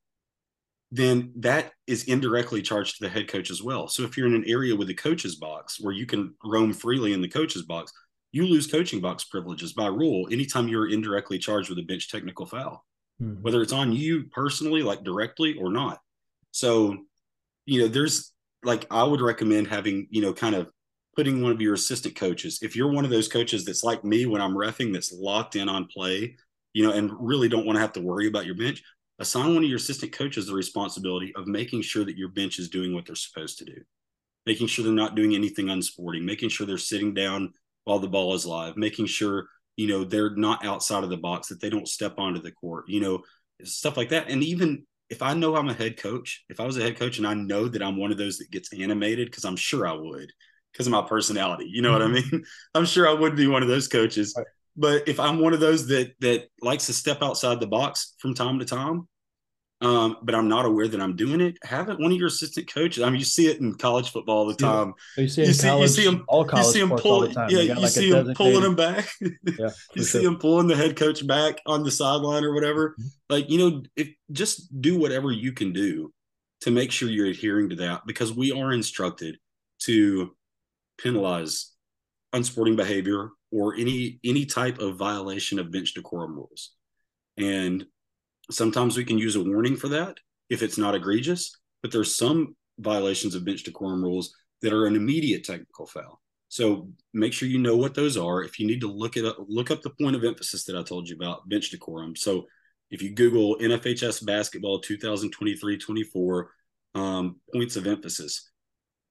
then that is indirectly charged to the head coach as well. So if you're in an area with a coach's box where you can roam freely in the coach's box, you lose coaching box privileges by rule anytime you're indirectly charged with a bench technical foul, mm-hmm. whether it's on you personally, like directly or not. So, you know, there's like I would recommend having, you know, kind of putting one of your assistant coaches. If you're one of those coaches that's like me when I'm refing, that's locked in on play, you know, and really don't want to have to worry about your bench, assign one of your assistant coaches the responsibility of making sure that your bench is doing what they're supposed to do, making sure they're not doing anything unsporting, making sure they're sitting down while the ball is live, making sure, you know, they're not outside of the box, that they don't step onto the court, you know, stuff like that. And even if I know I'm a head coach, if I was a head coach and I know that I'm one of those that gets animated, because I'm sure I would, because of my personality, you know mm-hmm. what I mm-hmm. mean? I'm sure I would be one of those coaches. Right. But if I'm one of those that that likes to step outside the box from time to time, um, but I'm not aware that I'm doing it. Have it one of your assistant coaches. I mean, you see it in college football all the time. Yeah. You see, you, see, college, you see them, all college you see them pull, Yeah, you like see them pulling them back. yeah, you see them pulling the head coach back on the sideline or whatever. Mm-hmm. Like you know, if just do whatever you can do to make sure you're adhering to that because we are instructed to penalize unsporting behavior or any any type of violation of bench decorum rules. And Sometimes we can use a warning for that if it's not egregious, but there's some violations of bench decorum rules that are an immediate technical foul. So make sure you know what those are. If you need to look it up, look up the point of emphasis that I told you about bench decorum. So if you Google NFHS basketball 2023-24 um, points of emphasis,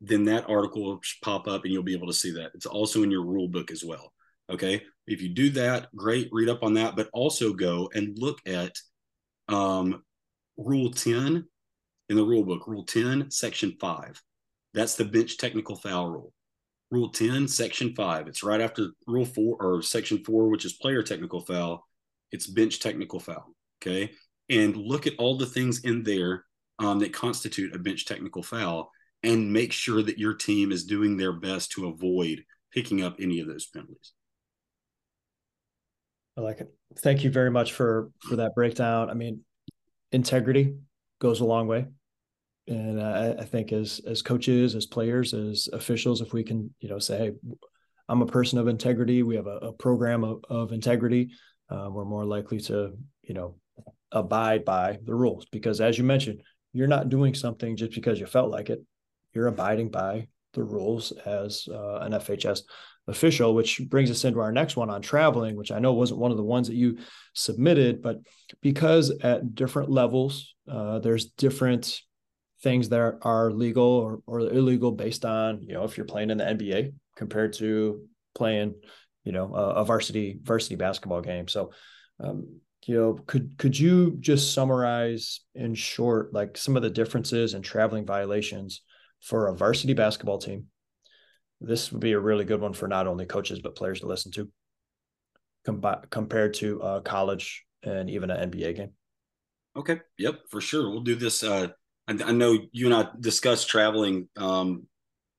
then that article will pop up and you'll be able to see that. It's also in your rule book as well. Okay. If you do that, great, read up on that, but also go and look at um, Rule 10 in the rule book, Rule 10, Section 5. That's the bench technical foul rule. Rule 10, Section 5. It's right after Rule 4 or Section 4, which is player technical foul. It's bench technical foul. Okay. And look at all the things in there um, that constitute a bench technical foul and make sure that your team is doing their best to avoid picking up any of those penalties. I like it. Thank you very much for for that breakdown. I mean, integrity goes a long way, and uh, I think as as coaches, as players, as officials, if we can, you know, say, hey, I'm a person of integrity. We have a, a program of, of integrity. Uh, we're more likely to, you know, abide by the rules because, as you mentioned, you're not doing something just because you felt like it. You're abiding by the rules as uh, an FHS official, which brings us into our next one on traveling, which I know wasn't one of the ones that you submitted, but because at different levels, uh, there's different things that are legal or, or illegal based on, you know, if you're playing in the NBA compared to playing, you know, a, a varsity varsity basketball game. So, um, you know, could could you just summarize in short, like some of the differences and traveling violations for a varsity basketball team this would be a really good one for not only coaches but players to listen to com- compared to uh, college and even an NBA game. Okay. Yep, for sure. We'll do this. Uh, I, I know you and I discuss traveling um,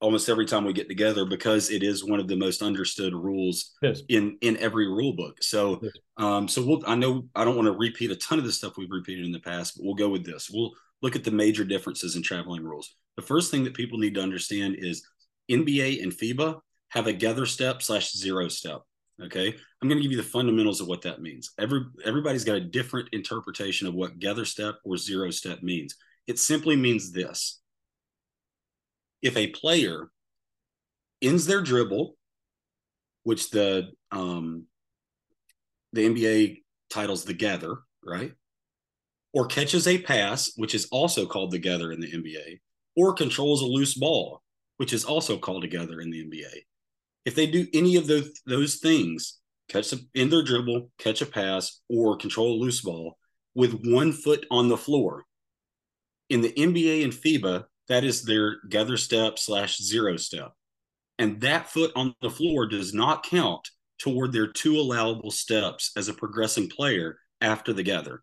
almost every time we get together because it is one of the most understood rules yes. in in every rule book. So, yes. um, so we'll. I know I don't want to repeat a ton of the stuff we've repeated in the past, but we'll go with this. We'll look at the major differences in traveling rules. The first thing that people need to understand is NBA and FIBA have a gather step slash zero step. Okay. I'm going to give you the fundamentals of what that means. Every everybody's got a different interpretation of what gather step or zero step means. It simply means this. If a player ends their dribble, which the um, the NBA titles the gather, right? Or catches a pass, which is also called the gather in the NBA, or controls a loose ball, which is also called the gather in the NBA. If they do any of those those things, catch in their dribble, catch a pass, or control a loose ball with one foot on the floor, in the NBA and FIBA, that is their gather step slash zero step, and that foot on the floor does not count toward their two allowable steps as a progressing player after the gather.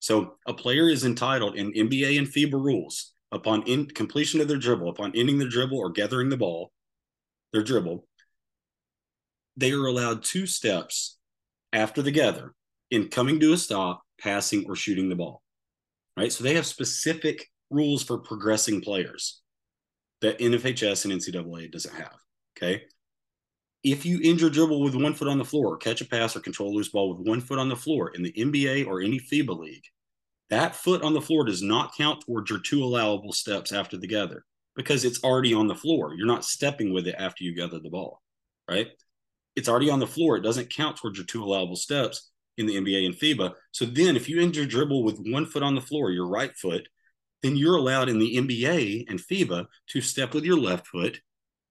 So a player is entitled in NBA and FIBA rules upon in completion of their dribble, upon ending their dribble or gathering the ball, their dribble, they are allowed two steps after the gather in coming to a stop, passing, or shooting the ball. Right. So they have specific rules for progressing players that NFHS and NCAA doesn't have. Okay. If you injure dribble with one foot on the floor, catch a pass, or control a loose ball with one foot on the floor in the NBA or any FIBA league, that foot on the floor does not count towards your two allowable steps after the gather because it's already on the floor. You're not stepping with it after you gather the ball, right? It's already on the floor. It doesn't count towards your two allowable steps in the NBA and FIBA. So then if you injure dribble with one foot on the floor, your right foot, then you're allowed in the NBA and FIBA to step with your left foot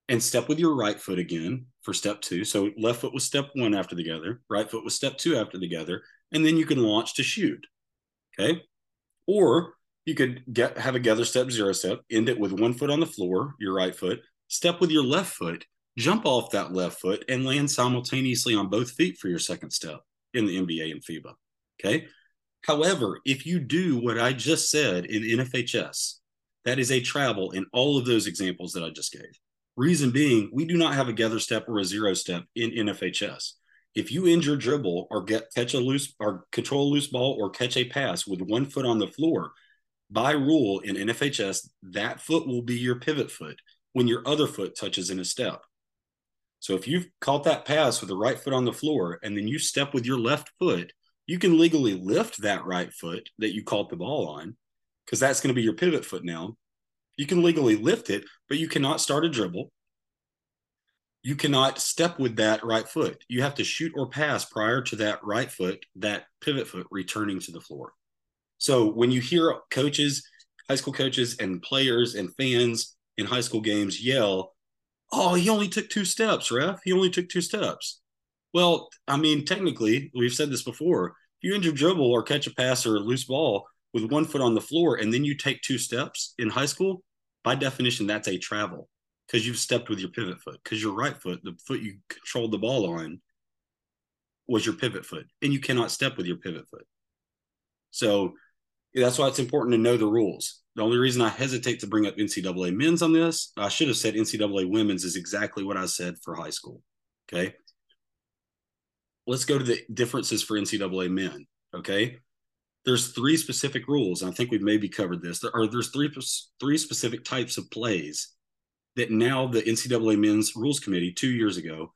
and step with your right foot again for step two. So left foot was step one after the gather, right foot was step two after the gather, and then you can launch to shoot. Okay. Or you could get have a gather step zero step, end it with one foot on the floor, your right foot, step with your left foot, jump off that left foot, and land simultaneously on both feet for your second step in the NBA and FIBA. Okay. However, if you do what I just said in NFHS, that is a travel in all of those examples that I just gave. Reason being, we do not have a gather step or a zero step in NFHS. If you injure dribble or get catch a loose or control a loose ball or catch a pass with one foot on the floor, by rule in NFHS, that foot will be your pivot foot when your other foot touches in a step. So if you've caught that pass with the right foot on the floor and then you step with your left foot, you can legally lift that right foot that you caught the ball on because that's going to be your pivot foot now. You can legally lift it, but you cannot start a dribble you cannot step with that right foot. You have to shoot or pass prior to that right foot, that pivot foot returning to the floor. So when you hear coaches, high school coaches, and players and fans in high school games yell, Oh, he only took two steps, ref. He only took two steps. Well, I mean, technically, we've said this before. If you injure dribble or catch a pass or a loose ball with one foot on the floor and then you take two steps in high school, by definition, that's a travel because you've stepped with your pivot foot because your right foot, the foot you controlled the ball on, was your pivot foot, and you cannot step with your pivot foot. So that's why it's important to know the rules. The only reason I hesitate to bring up NCAA men's on this, I should have said NCAA women's is exactly what I said for high school. Okay. Let's go to the differences for NCAA men. Okay. There's three specific rules. I think we've maybe covered this. There are there's three three specific types of plays that now the NCAA Men's Rules Committee two years ago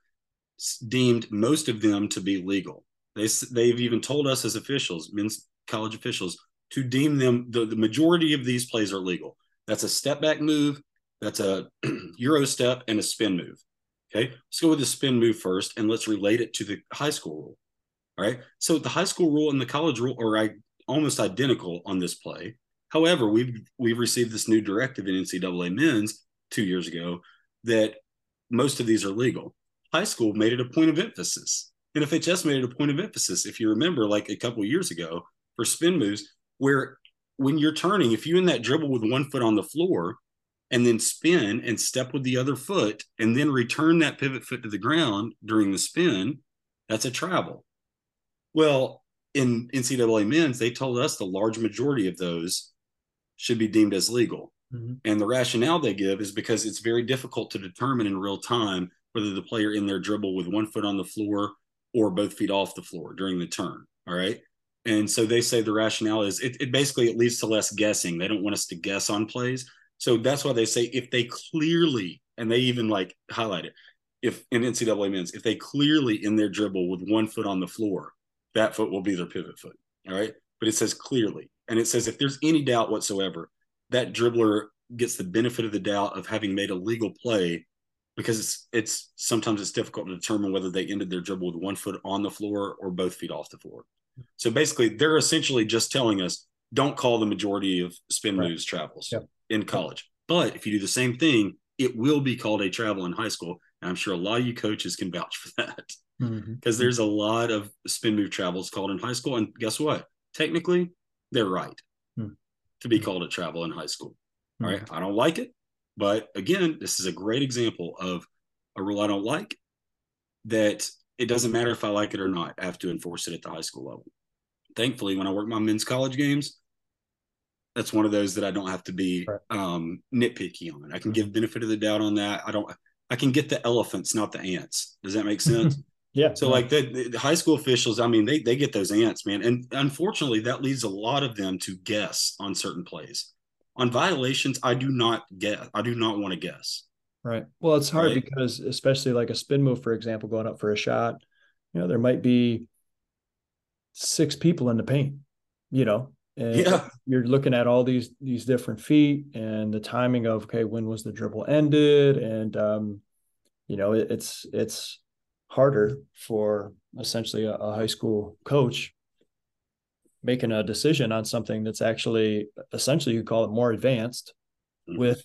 deemed most of them to be legal. They, they've even told us as officials, men's college officials, to deem them the, the majority of these plays are legal. That's a step back move, that's a Euro step, and a spin move. Okay, let's go with the spin move first and let's relate it to the high school rule. All right, so the high school rule and the college rule are almost identical on this play. However, we've we've received this new directive in NCAA men's two years ago that most of these are legal. High school made it a point of emphasis. NFHS made it a point of emphasis, if you remember, like a couple years ago for spin moves, where when you're turning, if you in that dribble with one foot on the floor and then spin and step with the other foot and then return that pivot foot to the ground during the spin, that's a travel. Well, in NCAA men's, they told us the large majority of those should be deemed as legal. Mm-hmm. And the rationale they give is because it's very difficult to determine in real time whether the player in their dribble with one foot on the floor or both feet off the floor during the turn. All right. And so they say the rationale is it, it basically it leads to less guessing. They don't want us to guess on plays. So that's why they say if they clearly, and they even like highlight it, if in NCAA men's, if they clearly in their dribble with one foot on the floor, that foot will be their pivot foot. All right. But it says clearly. And it says if there's any doubt whatsoever, that dribbler gets the benefit of the doubt of having made a legal play because it's it's sometimes it's difficult to determine whether they ended their dribble with one foot on the floor or both feet off the floor. So basically, they're essentially just telling us don't call the majority of spin right. moves travels yep. in college. But if you do the same thing, it will be called a travel in high school. And I'm sure a lot of you coaches can vouch for that because mm-hmm. there's a lot of spin move travels called in high school. And guess what? Technically, they're right to be called a travel in high school. All right. I don't like it. But again, this is a great example of a rule I don't like that it doesn't matter if I like it or not. I have to enforce it at the high school level. Thankfully, when I work my men's college games, that's one of those that I don't have to be um, nitpicky on. I can give benefit of the doubt on that. I don't. I can get the elephants, not the ants. Does that make sense? Yeah. So like the, the, high school officials, I mean, they they get those ants, man. And unfortunately, that leads a lot of them to guess on certain plays. On violations, I do not get I do not want to guess. Right. Well, it's hard Right. because especially like a spin move, for example, going up for a shot, you know, there might be six people in the paint, you know, and Yeah. you're looking at all these these different feet and the timing of okay, when was the dribble ended, and um, you know, it, it's it's harder for essentially a, a high school coach making a decision on something that's actually essentially you call it more advanced Mhm. with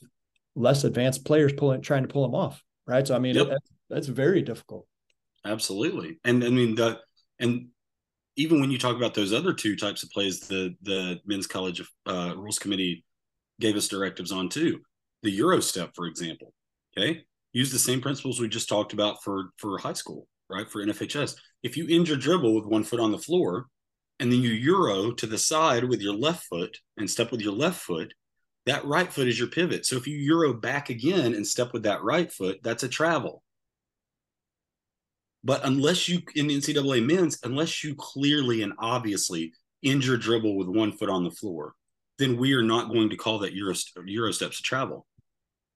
less advanced players pulling trying to pull them off right so i mean Yep. that, that's very difficult Absolutely. And I mean the and even when you talk about those other two types of plays, the the men's college uh, rules committee gave us directives on too. The Euro step, for example. Okay. Use the same principles we just talked about for for high school, right? For NFHS. If you end your dribble with one foot on the floor and then you Euro to the side with your left foot and step with your left foot, that right foot is your pivot. So if you Euro back again and step with that right foot, that's a travel. But unless you in NCAA men's, unless you clearly and obviously end your dribble with one foot on the floor, then we are not going to call that Euro, Euro steps a travel.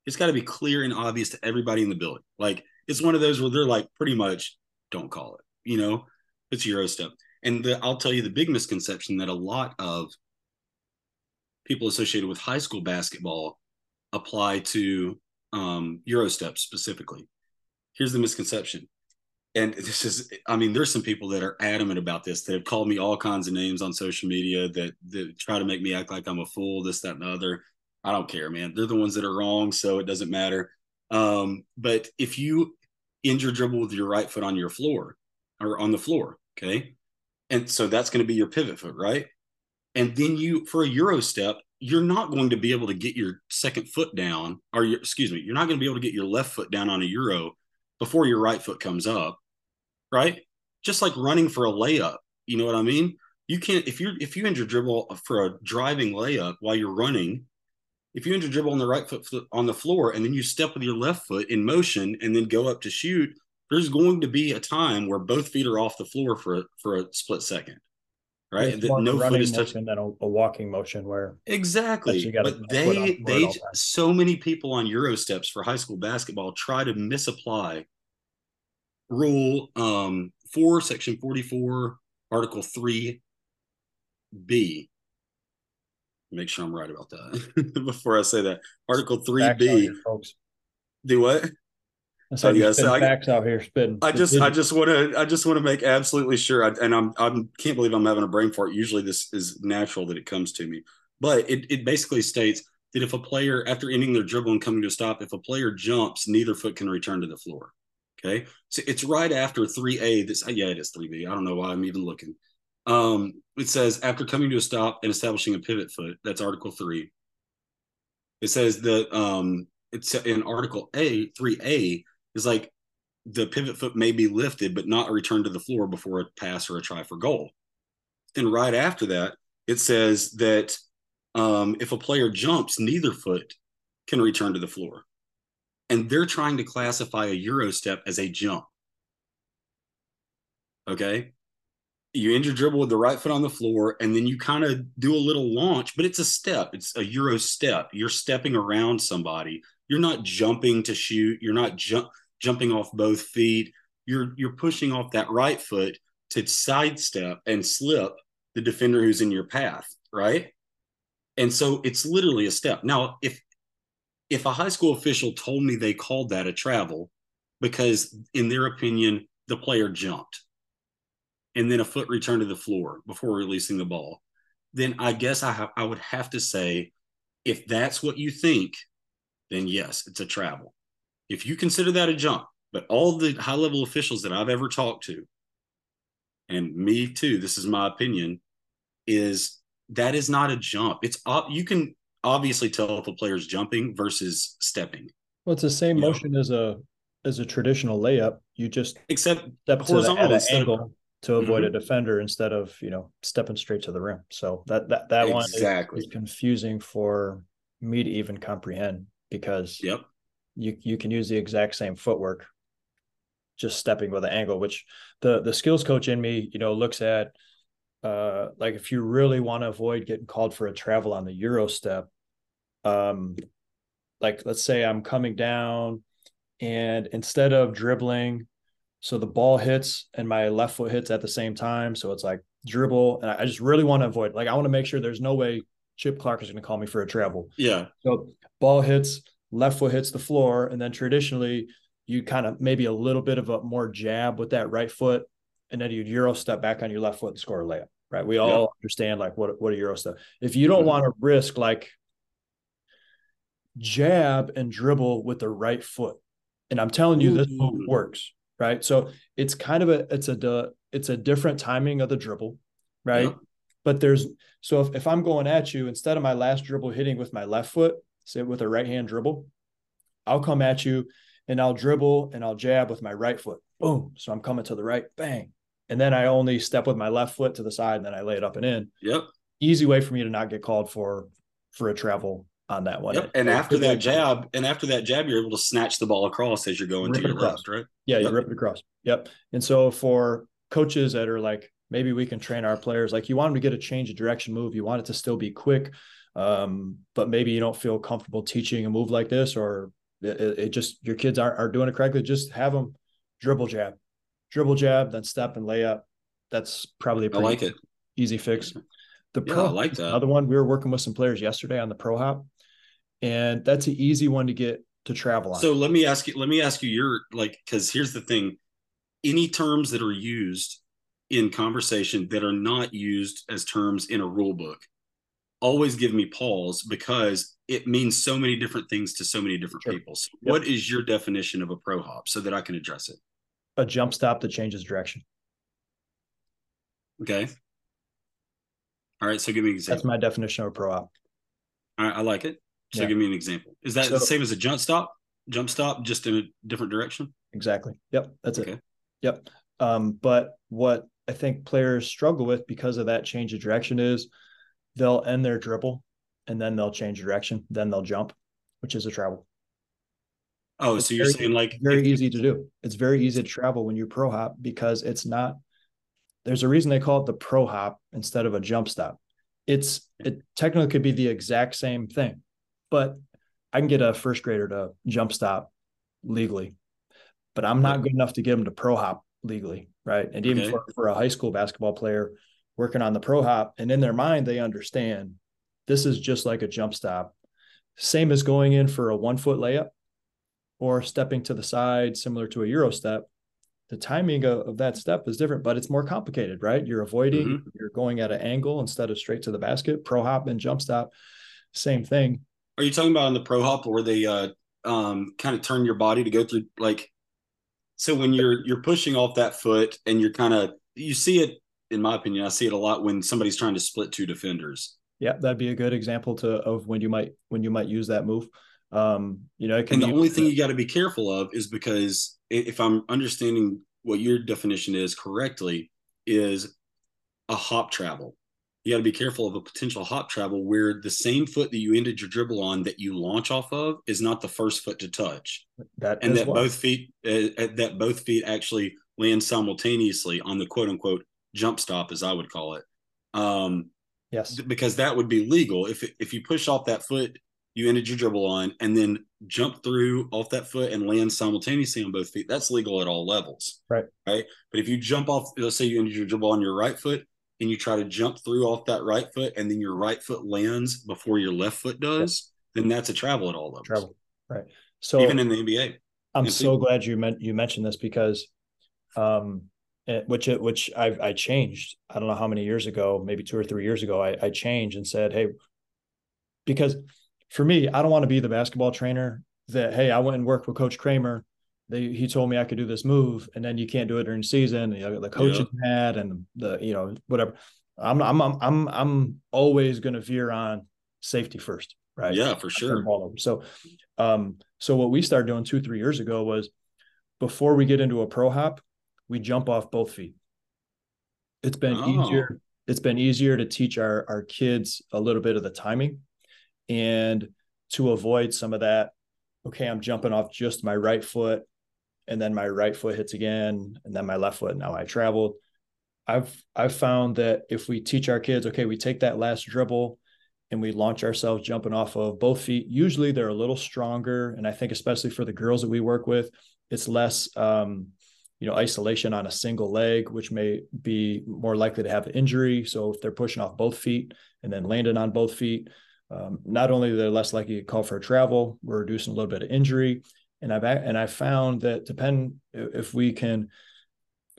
It's got to be clear and obvious to everybody in the building. Like it's one of those where they're like, pretty much, don't call it. You know, it's Euro step. And the, I'll tell you the big misconception that a lot of people associated with high school basketball apply to um, Euro steps specifically. Here's the misconception and this is i mean there's some people that are adamant about this that have called me all kinds of names on social media that, that try to make me act like i'm a fool this that and the other i don't care man they're the ones that are wrong so it doesn't matter um, but if you end your dribble with your right foot on your floor or on the floor okay and so that's going to be your pivot foot right and then you for a euro step you're not going to be able to get your second foot down or your, excuse me you're not going to be able to get your left foot down on a euro before your right foot comes up right? Just like running for a layup. You know what I mean? You can't if you if you end your dribble for a driving layup while you're running, if you end your dribble on the right foot on the floor and then you step with your left foot in motion and then go up to shoot, there's going to be a time where both feet are off the floor for a, for a split second, right? That no foot is touching. than a, a walking motion where Exactly. But on they they all the time. so many people on Euro steps for high school basketball try to misapply rule um 4 section 44 article 3 B. Make sure I'm right about that before I say that. Article three B. folks. Do what? I said Oh, you're yeah, so spitting I- facts out here spitting. I just I just want to I just want to make absolutely sure I, and I'm I can't believe I'm having a brain fart. Usually this is natural that it comes to me. But it it basically states that if a player after ending their dribble and coming to a stop, if a player jumps, neither foot can return to the floor. Okay? So it's right after 3A This, yeah, it is 3B. I don't know why I'm even looking. Um it says after coming to a stop and establishing a pivot foot, that's article 3. It says that um it's in article A, 3A is like the pivot foot may be lifted but not returned to the floor before a pass or a try for goal. Then right after that, it says that um, if a player jumps, neither foot can return to the floor. And they're trying to classify a Euro step as a jump. Okay. You end your dribble with the right foot on the floor, and then you kind of do a little launch, but it's a step. It's a Euro step. You're stepping around somebody. You're not jumping to shoot. You're not jump jumping off both feet. You're you're pushing off that right foot to sidestep and slip the defender who's in your path, right? And so it's literally a step. Now, if if a high school official told me they called that a travel because in their opinion the player jumped and then a foot return to the floor before releasing the ball, then I guess I ha- I would have to say if that's what you think, then yes, it's a travel if you consider that a jump, but all the high level officials that I've ever talked to, and me too, this is my opinion, is that is not a jump. It's you can obviously tell if a player's jumping versus stepping. well, it's the same you know. motion as a as a traditional layup. You just Except step to the, at an of- angle to avoid a defender instead of you know stepping straight to the rim. So that that that one is- is, confusing for me to even comprehend because yep, you you can use the exact same footwork just stepping with an angle, which the the skills coach in me, you know, looks at uh like if you really want to avoid getting called for a travel on the Euro step, um like let's say I'm coming down and instead of dribbling, so the ball hits and my left foot hits at the same time. So it's like dribble. And I just really want to avoid, like, I want to make sure there's no way Chip Clark is going to call me for a travel. Yeah. So ball hits, left foot hits the floor. And then traditionally, you kind of maybe a little bit of a more jab with that right foot. And then you'd Euro step back on your left foot and score a layup. Right. We all yeah. understand like what, what a Euro step. If you don't mm-hmm. want to risk like jab and dribble with the right foot, and I'm telling you, this move mm-hmm. works, right? So it's kind of a it's a it's a different timing of the dribble, right? Yeah. But there's so if, if I'm going at you, instead of my last dribble hitting with my left foot, say with a right hand dribble, I'll come at you and I'll dribble and I'll jab with my right foot. Boom. So I'm coming to the right, bang. And then I only step with my left foot to the side and then I lay it up and in. Yep. Easy way for me to not get called for for a travel on that one. Yep. And after that jab, and after that jab, you're able to snatch the ball across as you're going to your across. left, right? Yeah, yep. you rip it across. Yep. And so for coaches that are like, maybe we can train our players, like you want them to get a change of direction move, you want it to still be quick, um, but maybe you don't feel comfortable teaching a move like this, or it, it just your kids aren't are doing it correctly. Just have them dribble jab, dribble jab, then step and lay up. That's probably a I like it. easy fix. The yeah, pro, I like that. Another one, we were working with some players yesterday on the pro hop and that's an easy one to get to travel on. So let me ask you, let me ask you your like, because here's the thing: any terms that are used in conversation that are not used as terms in a rule book always give me pause because it means so many different things to so many different sure. people. So yep. What is your definition of a pro hop so that I can address it? A jump stop that changes direction. Okay. All right. So give me an example. That's my definition of a pro hop. All right. I like it. So yeah. give me an example. Is that so, the same as a jump stop? Jump stop, just in a different direction? Exactly. Yep. That's okay. it. Yep. Um, but what I think players struggle with because of that change of direction is they'll end their dribble and then they'll change direction, then they'll jump, which is a travel. Oh, it's so you're very, saying like very easy to do. It's very easy to travel when you pro hop because it's not. There's a reason they call it the pro hop instead of a jump stop. It's it technically could be the exact same thing but I can get a first grader to jump stop legally, but I'm not good enough to get them to pro hop legally, right? And even okay. for, for a high school basketball player working on the pro hop, and in their mind they understand this is just like a jump stop, same as going in for a one foot layup or stepping to the side, similar to a euro step. The timing of, of that step is different, but it's more complicated, right? You're avoiding, mm-hmm. you're going at an angle instead of straight to the basket. Pro hop and jump stop, same thing are you talking about on the pro hop where they uh, um, kind of turn your body to go through like? So when you're you're pushing off that foot and you're kind of you see it in my opinion I see it a lot when somebody's trying to split two defenders. Yeah, that'd be a good example to of when you might when you might use that move. Um, you know, and the only thing you got to be careful of is because if I'm understanding what your definition is correctly, is a hop travel you got to be careful of a potential hop travel where the same foot that you ended your dribble on that you launch off of is not the first foot to touch. That and that both feet uh, that both feet actually land simultaneously on the quote unquote jump stop, as I would call it. Um, yes, because that would be legal if if you push off that foot you ended your dribble on and then jump through off that foot and land simultaneously on both feet. That's legal at all levels. Right. Right. But if you jump off, let's say you ended your dribble on your right foot and you try to jump through off that right foot and then your right foot lands before your left foot does, then that's a travel at all levels. Travel. Right. So even in the NBA. I'm so glad you meant you mentioned this because um it, which it which I I changed. I don't know how many years ago, maybe two or three years ago, I, I changed and said, hey, because for me, I don't want to be the basketball trainer that, hey, I went and worked with Coach Cramer they, he told me I could do this move, and then you can't do it during season. You know, the coach yeah. mad, and the you know whatever. I'm I'm I'm I'm, I'm always going to veer on safety first, right? Yeah, for sure. So, um, so what we started doing two three years ago was before we get into a pro hop, we jump off both feet. It's been oh. easier. It's been easier to teach our our kids a little bit of the timing, and to avoid some of that. Okay, I'm jumping off just my right foot and then my right foot hits again, and then my left foot. Now I traveled. I've I've found that if we teach our kids, okay, we take that last dribble and we launch ourselves jumping off of both feet. Usually they're a little stronger, and I think especially for the girls that we work with, it's less um, you know isolation on a single leg, which may be more likely to have an injury. So if they're pushing off both feet and then landing on both feet, um, not only they're less likely to call for a travel, we're reducing a little bit of injury. And I've and I found that depend if we can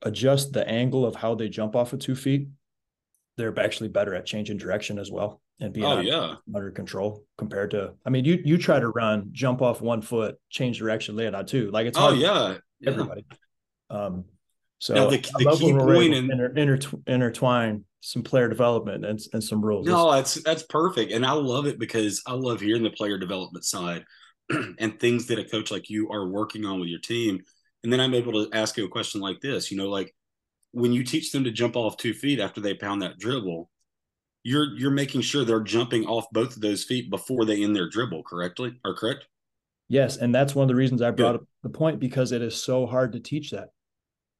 adjust the angle of how they jump off of two feet, they're actually better at changing direction as well and being oh, yeah. under control compared to I mean you you try to run, jump off one foot, change direction, land on two. Like it's oh yeah. yeah. everybody. Um so now the, the key point in inter, inter, intertwine some player development and, and some rules. No, that's that's perfect. And I love it because I love hearing the player development side and things that a coach like you are working on with your team. And then I'm able to ask you a question like this, you know, like when you teach them to jump off two feet after they pound that dribble, you're you're making sure they're jumping off both of those feet before they end their dribble, correctly or correct? Yes, and that's one of the reasons I brought Good. up the point because it is so hard to teach that.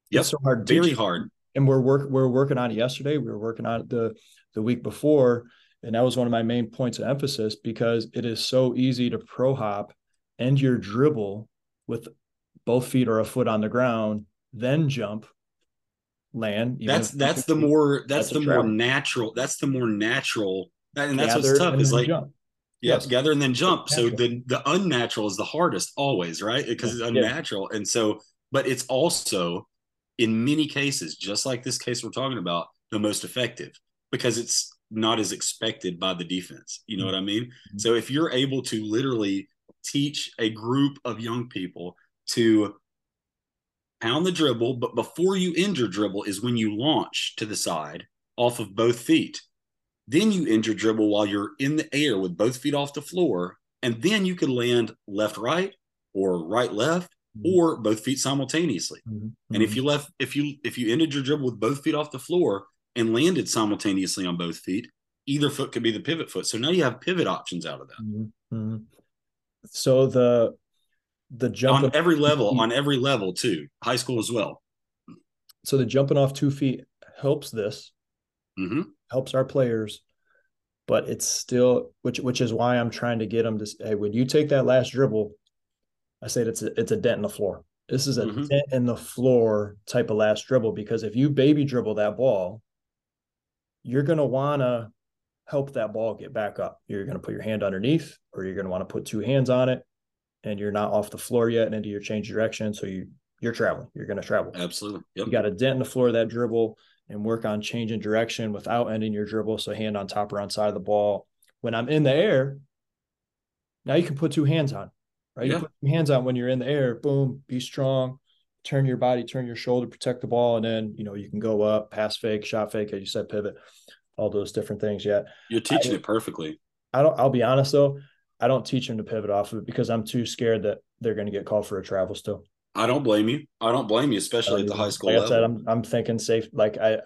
Yep. It's so hard, very hard. And we're work we're working on it yesterday. We were working on it the the week before, and that was one of my main points of emphasis because it is so easy to pro hop end your dribble with both feet or a foot on the ground, then jump, land. That's that's the more that's, the more natural. That's the more natural, and that's what's tough is like. Jump. Yes, gather and then jump. So the the unnatural is the hardest always, right? Because it's unnatural, yeah. and so but it's also in many cases, just like this case we're talking about, the most effective because it's not as expected by the defense. You know mm-hmm. what I mean? Mm-hmm. So if you're able to literally teach a group of young people to pound the dribble, but before you end your dribble is when you launch to the side off of both feet. Then you end your dribble while you're in the air with both feet off the floor. And then you can land left, right, or right, left, mm-hmm. or both feet simultaneously. Mm-hmm. And if you left, if you if you ended your dribble with both feet off the floor and landed simultaneously on both feet, either foot could be the pivot foot. So now you have pivot options out of that. Mm-hmm. mm-hmm. So the the jump on every level, on every level too, high school as well. So the jumping off two feet helps this, mm-hmm. helps our players, but it's still which which is why I'm trying to get them to hey, when you take that last dribble, I said it's a it's a dent in the floor. This is a mm-hmm. dent in the floor type of last dribble because if you baby dribble that ball, you're gonna wanna help that ball get back up. You're gonna put your hand underneath, or you're gonna want to put two hands on it and you're not off the floor yet and into your change direction. So you you're traveling. You're going to travel. Absolutely. Yep. You got a dent in the floor of that dribble and work on changing direction without ending your dribble. So hand on top or on side of the ball. When I'm in the air, now you can put two hands on, right? Yeah. You put two hands on when you're in the air. Boom, be strong. Turn your body, turn your shoulder, protect the ball, and then you know you can go up, pass fake, shot fake, as you said, pivot, all those different things. Yeah, you're teaching I, it perfectly. I don't. I'll be honest though. I don't teach them to pivot off of it because I'm too scared that they're going to get called for a travel still. I don't blame you. I don't blame you, especially at the high school like level. I said, I'm I'm thinking safe. Like I,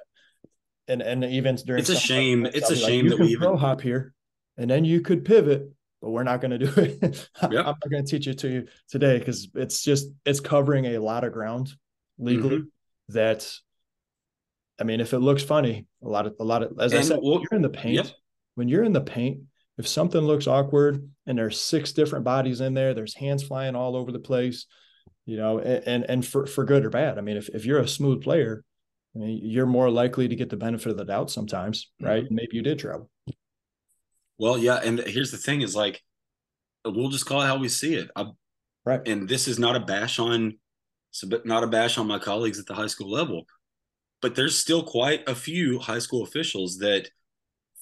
and and even during it's a shame. Like, it's a shame like, that we even hop here, and then you could pivot, but we're not going to do it. Yep. I'm not going to teach it to you today because it's just it's covering a lot of ground legally mm-hmm. that. I mean, if it looks funny, a lot of a lot of as and I said, well, you're in the paint. Yep. When you're in the paint, if something looks awkward and there's six different bodies in there, there's hands flying all over the place, you know, and and for for good or bad. I mean, if if you're a smooth player, I mean, you're more likely to get the benefit of the doubt sometimes, right? Mm-hmm. Maybe you did travel. Well, yeah, and here's the thing: is like we'll just call it how we see it. I, right. And this is not a bash on, not a bash on my colleagues at the high school level, but there's still quite a few high school officials that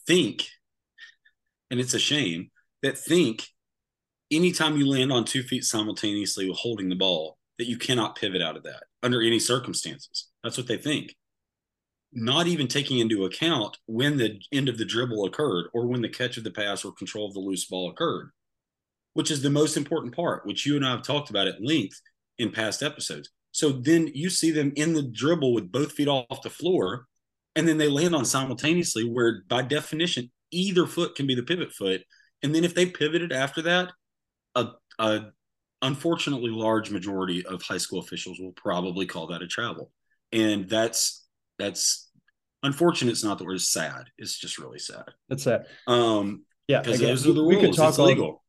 think and it's a shame that think anytime you land on two feet simultaneously with holding the ball that you cannot pivot out of that under any circumstances. That's what they think. Not even taking into account when the end of the dribble occurred or when the catch of the pass or control of the loose ball occurred, which is the most important part, which you and I have talked about at length in past episodes. So then you see them in the dribble with both feet off the floor, and then they land on simultaneously, where by definition, either foot can be the pivot foot. And then if they pivoted after that, a, a unfortunately, large majority of high school officials will probably call that a travel, and that's that's unfortunate. It's not the word. It's sad. It's just really sad. That's sad. Um, Yeah, because those are the we rules. could talk it's legal.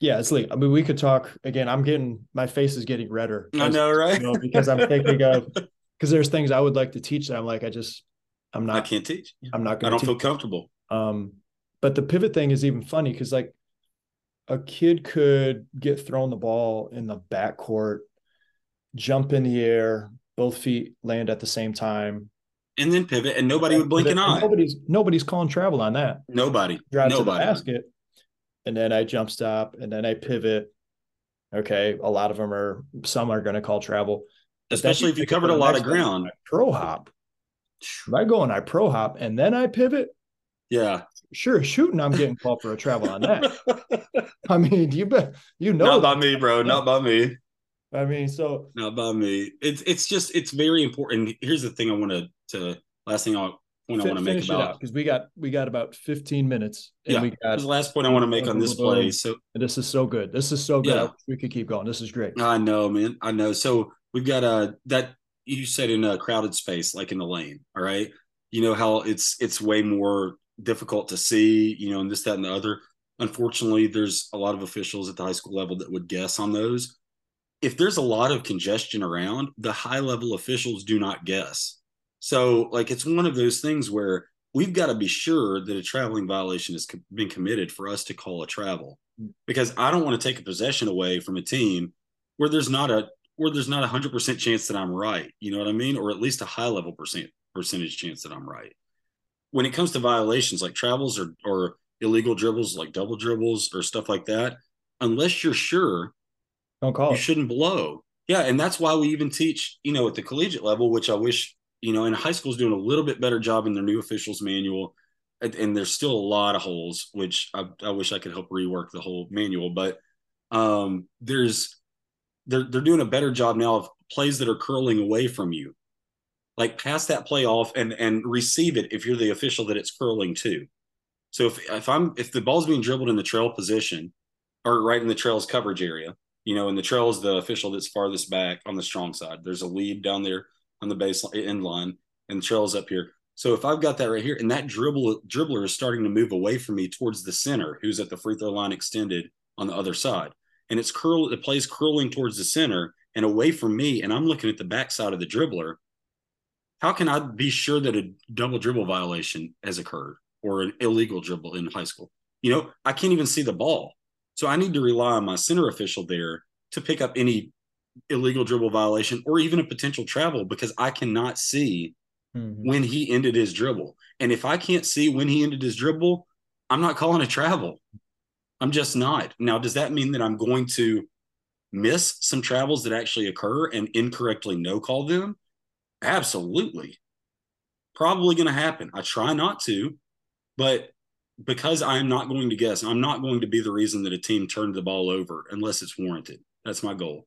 Yeah, it's legal. I mean, we could talk again. I'm getting my face is getting redder. I know, right? you know, because I'm thinking of because there's things I would like to teach that I'm like I just I'm not I can't teach. I'm not gonna I don't to feel comfortable. Um, but the pivot thing is even funny because like a kid could get thrown the ball in the backcourt, jump in the air, both feet land at the same time. And then pivot, and nobody would blink an eye. Nobody's nobody's calling travel on that. Nobody. Drive to the basket, and then I jump stop, and then I pivot. Okay, a lot of them are. Some are going to call travel, Especially if you covered a lot of ground. Pro hop. If I go and I pro hop and then I pivot, Yeah. sure, shooting, I'm getting called for a travel on that. I mean, you bet you know. Not by me, bro. Not by me. I mean, so Not by me. It's it's just it's very important. Here's the thing I want to to last thing I point I fin- want to make about because we got we got about 15 minutes, and Yeah, we got the last point I want to make on this play. So this is so good. This is so good. Yeah. we could keep going. This is great. I know, man. I know. So we've got uh that you said in a crowded space, like in the lane. All right. You know how it's it's way more difficult to see, you know, and this, that, and the other. Unfortunately, there's a lot of officials at the high school level that would guess on those. If there's a lot of congestion around, the high level officials do not guess. So, like, it's one of those things where we've got to be sure that a traveling violation has been committed for us to call a travel mm. because I don't want to take a possession away from a team where there's not a where there's not a hundred percent chance that I'm right. You know what I mean? Or at least a high level percent percentage chance that I'm right. When it comes to violations like travels or or illegal dribbles like double dribbles or stuff like that, unless you're sure, Don't call you it. shouldn't blow. Yeah, and that's why we even teach, you know, at the collegiate level, which I wish, you know, and high school's doing a little bit better job in their new officials manual. And, and there's still a lot of holes, which I, I wish I could help rework the whole manual. But um, there's they're they're doing a better job now of plays that are curling away from you. Like pass that play off and and receive it if you're the official that it's curling to. So if if I'm if the ball's being dribbled in the trail position or right in the trail's coverage area, you know, and the trail is the official that's farthest back on the strong side. There's a lead down there on the baseline end line, and trail's up here. So if I've got that right here, and that dribble dribbler is starting to move away from me towards the center, who's at the free throw line extended on the other side, and it's curl, the play's curling towards the center and away from me, and I'm looking at the backside of the dribbler. How can I be sure that a double dribble violation has occurred or an illegal dribble in high school? You know, I can't even see the ball. So I need to rely on my center official there to pick up any illegal dribble violation or even a potential travel because I cannot see Mhm. when he ended his dribble. And if I can't see when he ended his dribble, I'm not calling a travel. I'm just not. Now, does that mean that I'm going to miss some travels that actually occur and incorrectly no call them? Absolutely. Probably going to happen. I try not to, but because I'm not going to guess, I'm not going to be the reason that a team turned the ball over unless it's warranted. That's my goal.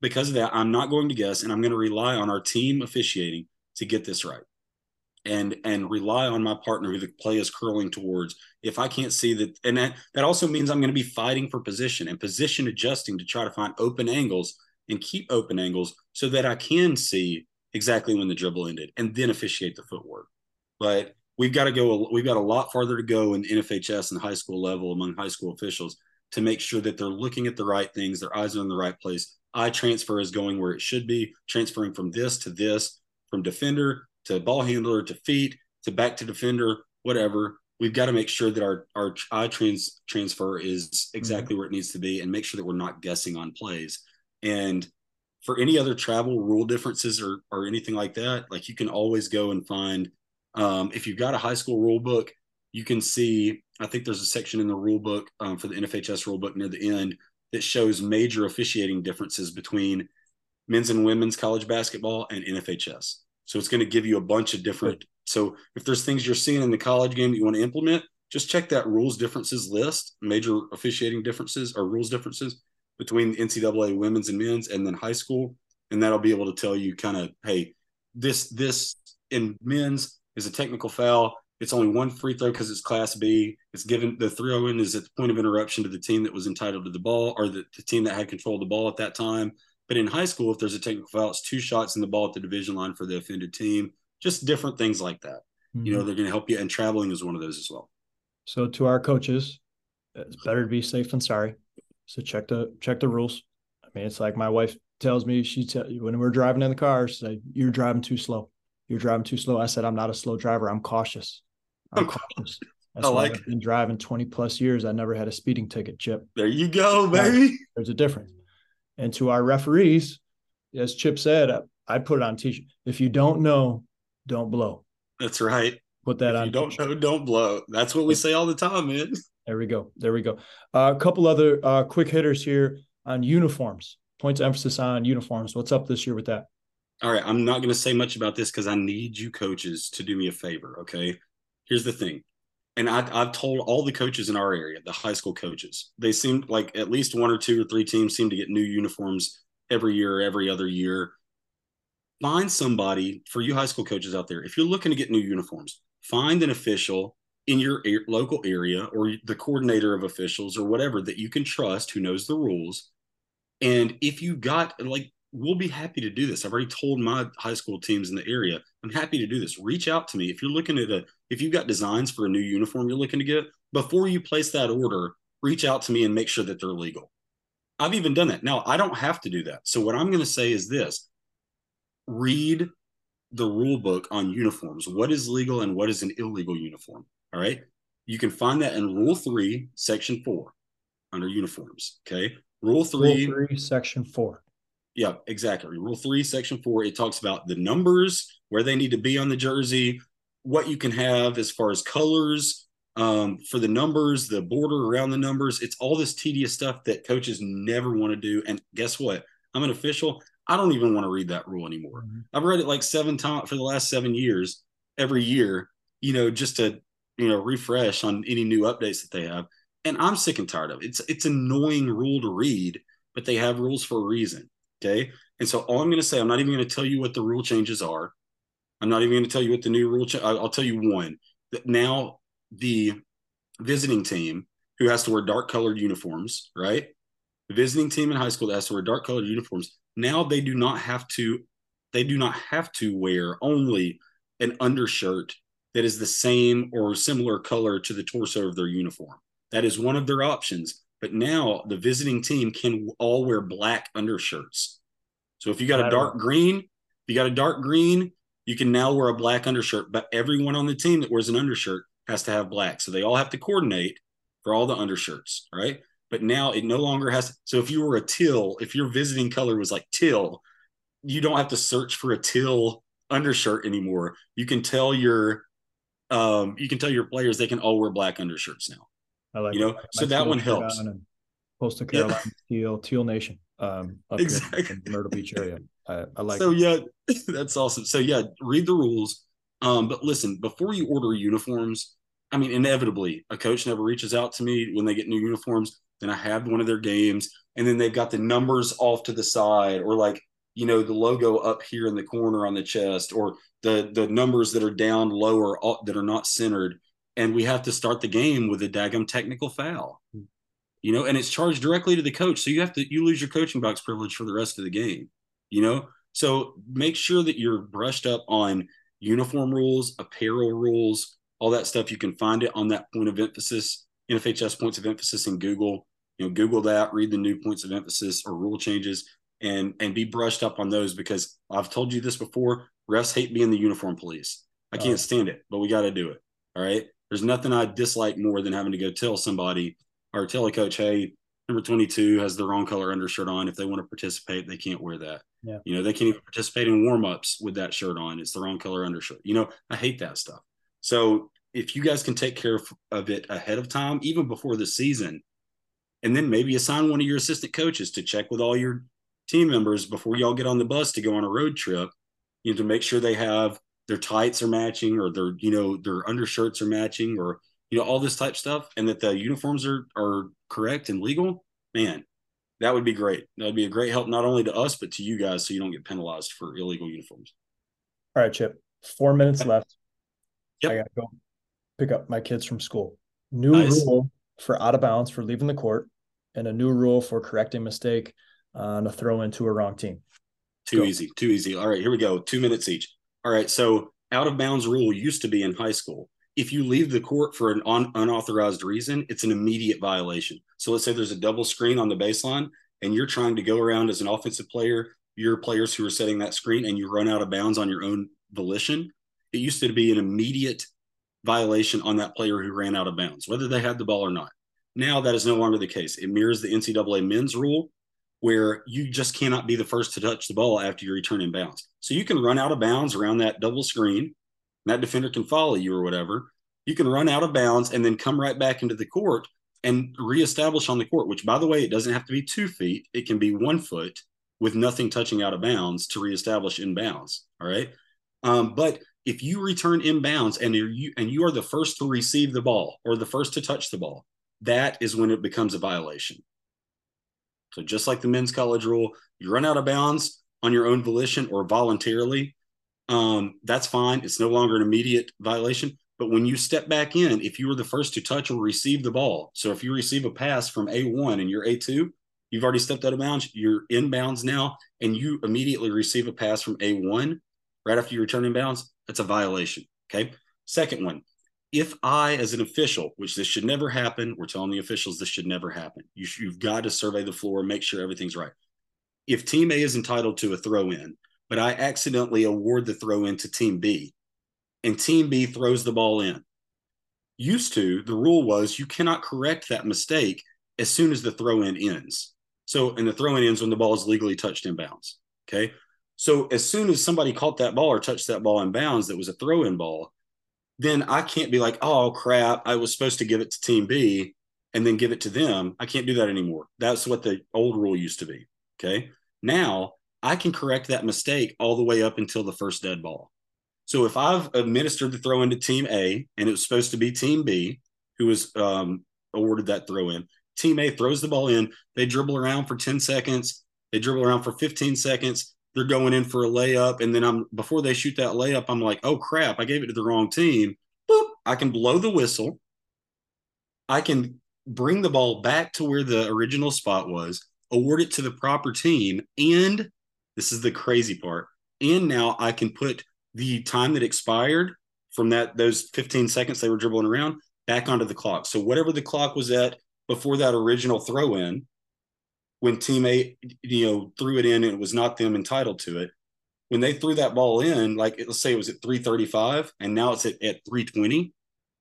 Because of that, I'm not going to guess, and I'm going to rely on our team officiating to get this right, and and rely on my partner who the play is curling towards. If I can't see that, and that that also means I'm going to be fighting for position and position adjusting to try to find open angles and keep open angles so that I can see exactly when the dribble ended and then officiate the footwork. But we've got to go. We've got a lot farther to go in NFHS and high school level among high school officials to make sure that they're looking at the right things, their eyes are in the right place. Eye transfer is going where it should be, transferring from this to this, from defender to ball handler to feet to back to defender, whatever. We've got to make sure that our our eye trans transfer is exactly where it needs to be, and make sure that we're not guessing on plays. And for any other travel rule differences or or anything like that, like you can always go and find. Um, if you've got a high school rule book, you can see. I think there's a section in the rule book um, for the NFHS rule book near the end that shows major officiating differences between men's and women's college basketball and NFHS. So it's going to give you a bunch of different. So if there's things you're seeing in the college game that you want to implement, just check that rules differences list, major officiating differences or rules differences between NCAA women's and men's, and then high school, and that'll be able to tell you kind of, hey, this this in men's is a technical foul. It's only one free throw because it's Class B. It's given the throw in is at the point of interruption to the team that was entitled to the ball or the, the team that had control of the ball at that time. But in high school, if there's a technical foul, it's two shots in the ball at the division line for the offended team. Just different things like that. Mm-hmm. You know, mm-hmm. they're going to help you, and traveling is one of those as well. So to our coaches, it's better to be safe than sorry. So check the check the rules. I mean, it's like my wife tells me she tell when we're driving in the car, she said, "You're driving too slow. You're driving too slow." I said, "I'm not a slow driver. I'm cautious. I'm cautious." That's I like I've been driving 20 plus years. I never had a speeding ticket, Chip. There you go, baby. There's a difference. And to our referees, as Chip said, I'd put it on t-shirt. If you don't know, don't blow. That's right. Put that if on. You don't know, don't blow. That's what we say all the time, man. There we go. There we go. Uh, a couple other uh, quick hitters here on uniforms. Points emphasis on uniforms. What's up this year with that? All right. I'm not going to say much about this because I need you coaches to do me a favor. Okay. Here's the thing. And I, I've told all the coaches in our area, the high school coaches, they seem like at least one or two or three teams seem to get new uniforms every year, or every other year. Find somebody for you high school coaches out there. If you're looking to get new uniforms, find an official in your local area or the coordinator of officials or whatever that you can trust who knows the rules. And if you got like, we'll be happy to do this. I've already told my high school teams in the area, I'm happy to do this. Reach out to me if you're looking at a, if you've got designs for a new uniform you're looking to get, before you place that order, reach out to me and make sure that they're legal. I've even done that. Now, I don't have to do that. So, what I'm going to say is this read the rule book on uniforms. What is legal and what is an illegal uniform? All right. You can find that in Rule 3, Section 4 under uniforms. Okay. Rule 3, Rule 3 Section 4. Yeah, exactly. Rule 3, Section 4, it talks about the numbers, where they need to be on the jersey, what you can have as far as colors um, for the numbers, the border around the numbers. It's all this tedious stuff that coaches never want to do. And guess what? I'm an official. I don't even want to read that rule anymore. Mm-hmm. I've read it like seven times for the last seven years, every year, you know, just to, you know, refresh on any new updates that they have. And I'm sick and tired of it. It's it's annoying rule to read, but they have rules for a reason. Okay. And so all I'm going to say, I'm not even going to tell you what the rule changes are. I'm not even going to tell you what the new rule. Cha- I'll tell you one that now the visiting team who has to wear dark colored uniforms, right? The visiting team in high school that has to wear dark colored uniforms now they do not have to they do not have to wear only an undershirt that is the same or similar color to the torso of their uniform. That is one of their options. But now the visiting team can all wear black undershirts. So if you got a dark green, if you got a dark green, you can now wear a black undershirt. But everyone on the team that wears an undershirt has to have black. So they all have to coordinate for all the undershirts, right? but now it no longer has. To, So if you were a teal, if your visiting color was like teal, you don't have to search for a teal undershirt anymore. You can tell your um, you can tell your players they can all wear black undershirts now. I like you know, so that one helps. Coastal Carolina yeah. Teal Teal Nation, um, exactly. in Myrtle Beach area. I, I like. So it. yeah, that's awesome. So yeah, read the rules. Um, but listen, before you order uniforms, I mean, inevitably, a coach never reaches out to me when they get new uniforms then I have one of their games, and then they've got the numbers off to the side, or like you know the logo up here in the corner on the chest, or the the numbers that are down lower that are not centered, and we have to start the game with a daggum technical foul. Hmm. You know, and it's charged directly to the coach, so you have to you lose your coaching box privilege for the rest of the game. You know, so make sure that you're brushed up on uniform rules, apparel rules, all that stuff. You can find it on that point of emphasis, NFHS points of emphasis in Google you know google that read the new points of emphasis or rule changes and and be brushed up on those because i've told you this before refs hate being the uniform police i oh. can't stand it but we got to do it all right there's nothing i dislike more than having to go tell somebody or tell a coach hey number 22 has the wrong color undershirt on. If they want to participate they can't wear that. Yeah. you know they can't even participate in warm-ups with that shirt on. It's the wrong color undershirt. You know i hate that stuff. So if you guys can take care of, of it ahead of time even before the season and then maybe assign one of your assistant coaches to check with all your team members before y'all get on the bus to go on a road trip you know to make sure they have their tights are matching or their you know their undershirts are matching or you know all this type stuff and that the uniforms are are correct and legal man that would be great that would be a great help not only to us but to you guys so you don't get penalized for illegal uniforms all right chip four minutes left yep. i gotta go pick up my kids from school. New Nice. rule for out of bounds for leaving the court, and a new rule for correcting mistake on a throw into a wrong team. Too Go. easy. Too easy. All right, here we go. Two minutes each. All right. So out of bounds rule used to be in high school. If you leave the court for an un- unauthorized reason, it's an immediate violation. So let's say there's a double screen on the baseline and you're trying to go around as an offensive player, your players who are setting that screen, and you run out of bounds on your own volition. It used to be an immediate violation on that player who ran out of bounds, whether they had the ball or not. Now that is no longer the case. It mirrors the NCAA men's rule, where you just cannot be the first to touch the ball after you return in bounds. So you can run out of bounds around that double screen, and that defender can follow you or whatever. You can run out of bounds and then come right back into the court and reestablish on the court, which, by the way, it doesn't have to be two feet, it can be one foot with nothing touching out of bounds to reestablish in bounds. All right. Um, but if you return in bounds and you and you are the first to receive the ball or the first to touch the ball, that is when it becomes a violation. So just like the men's college rule, you run out of bounds on your own volition or voluntarily, um, that's fine. It's no longer an immediate violation. But when you step back in, if you were the first to touch or receive the ball, so if you receive a pass from A1 and you're A2, you've already stepped out of bounds, you're in bounds now, and you immediately receive a pass from A1 right after you return in bounds, that's a violation. Okay. Second one, if I, as an official, which this should never happen, we're telling the officials this should never happen. You you've got to survey the floor, make sure everything's right. If team A is entitled to a throw in, but I accidentally award the throw in to team B, and team B throws the ball in. Used to, the rule was you cannot correct that mistake as soon as the throw in ends. So, and the throw in ends when the ball is legally touched in bounds. Okay. So, as soon as somebody caught that ball or touched that ball in bounds that was a throw in ball, then I can't be like, oh crap, I was supposed to give it to team B and then give it to them. I can't do that anymore. That's what the old rule used to be. Okay. Now I can correct that mistake all the way up until the first dead ball. So if I've administered the throw into team A and it was supposed to be team B who was um, awarded that throw in, team A throws the ball in, they dribble around for 10 seconds, they dribble around for 15 seconds, they're going in for a layup. And then I'm before they shoot that layup, I'm like, oh crap, I gave it to the wrong team. Boop, I can blow the whistle. I can bring the ball back to where the original spot was, award it to the proper team, and this is the crazy part. And now I can put the time that expired from that those 15 seconds they were dribbling around back onto the clock. So whatever the clock was at before that original throw in, when team A, you know, threw it in and it was not them entitled to it, when they threw that ball in, like let's say it was at 335 and now it's at, at 320,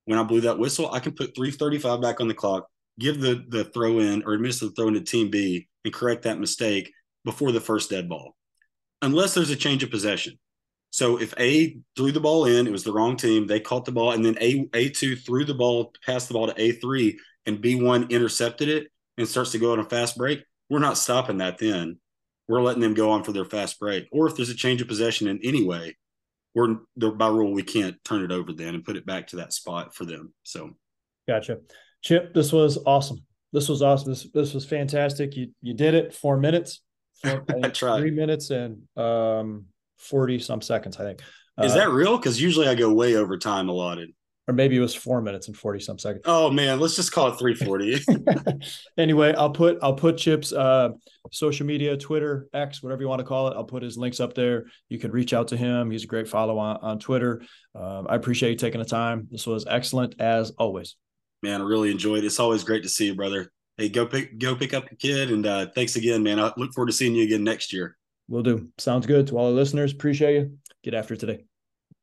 when I blew that whistle, I can put 335 back on the clock, give the the throw in or administer the throw in to team B and correct that mistake before the first dead ball. Unless there's a change of possession. So if A threw the ball in, it was the wrong team, they caught the ball, and then A A2 threw the ball, passed the ball to A3, and B1 intercepted it and starts to go on a fast break, we're not stopping that then. We're letting them go on for their fast break. Or if there's a change of possession in any way, we're by rule we can't turn it over then and put it back to that spot for them. So Gotcha. Chip, this was awesome. This was awesome. This this was fantastic. You you did it four minutes. Four, I tried. Three minutes and um forty some seconds, I think. is Uh, that real? Because usually I go way over time allotted. Or maybe it was four minutes and forty some seconds. Oh man, let's just call it 340. anyway, I'll put I'll put Chip's uh, social media, Twitter, X, whatever you want to call it. I'll put his links up there. You can reach out to him. He's a great follow on on Twitter. Um, I appreciate you taking the time. This was excellent as always. man, I really enjoyed it. It's always great to see you, brother. Hey, go pick go pick up your kid, and uh, thanks again, man. I look forward to seeing you again next year. We'll do. Sounds good to all the listeners. Appreciate you. Get after it today.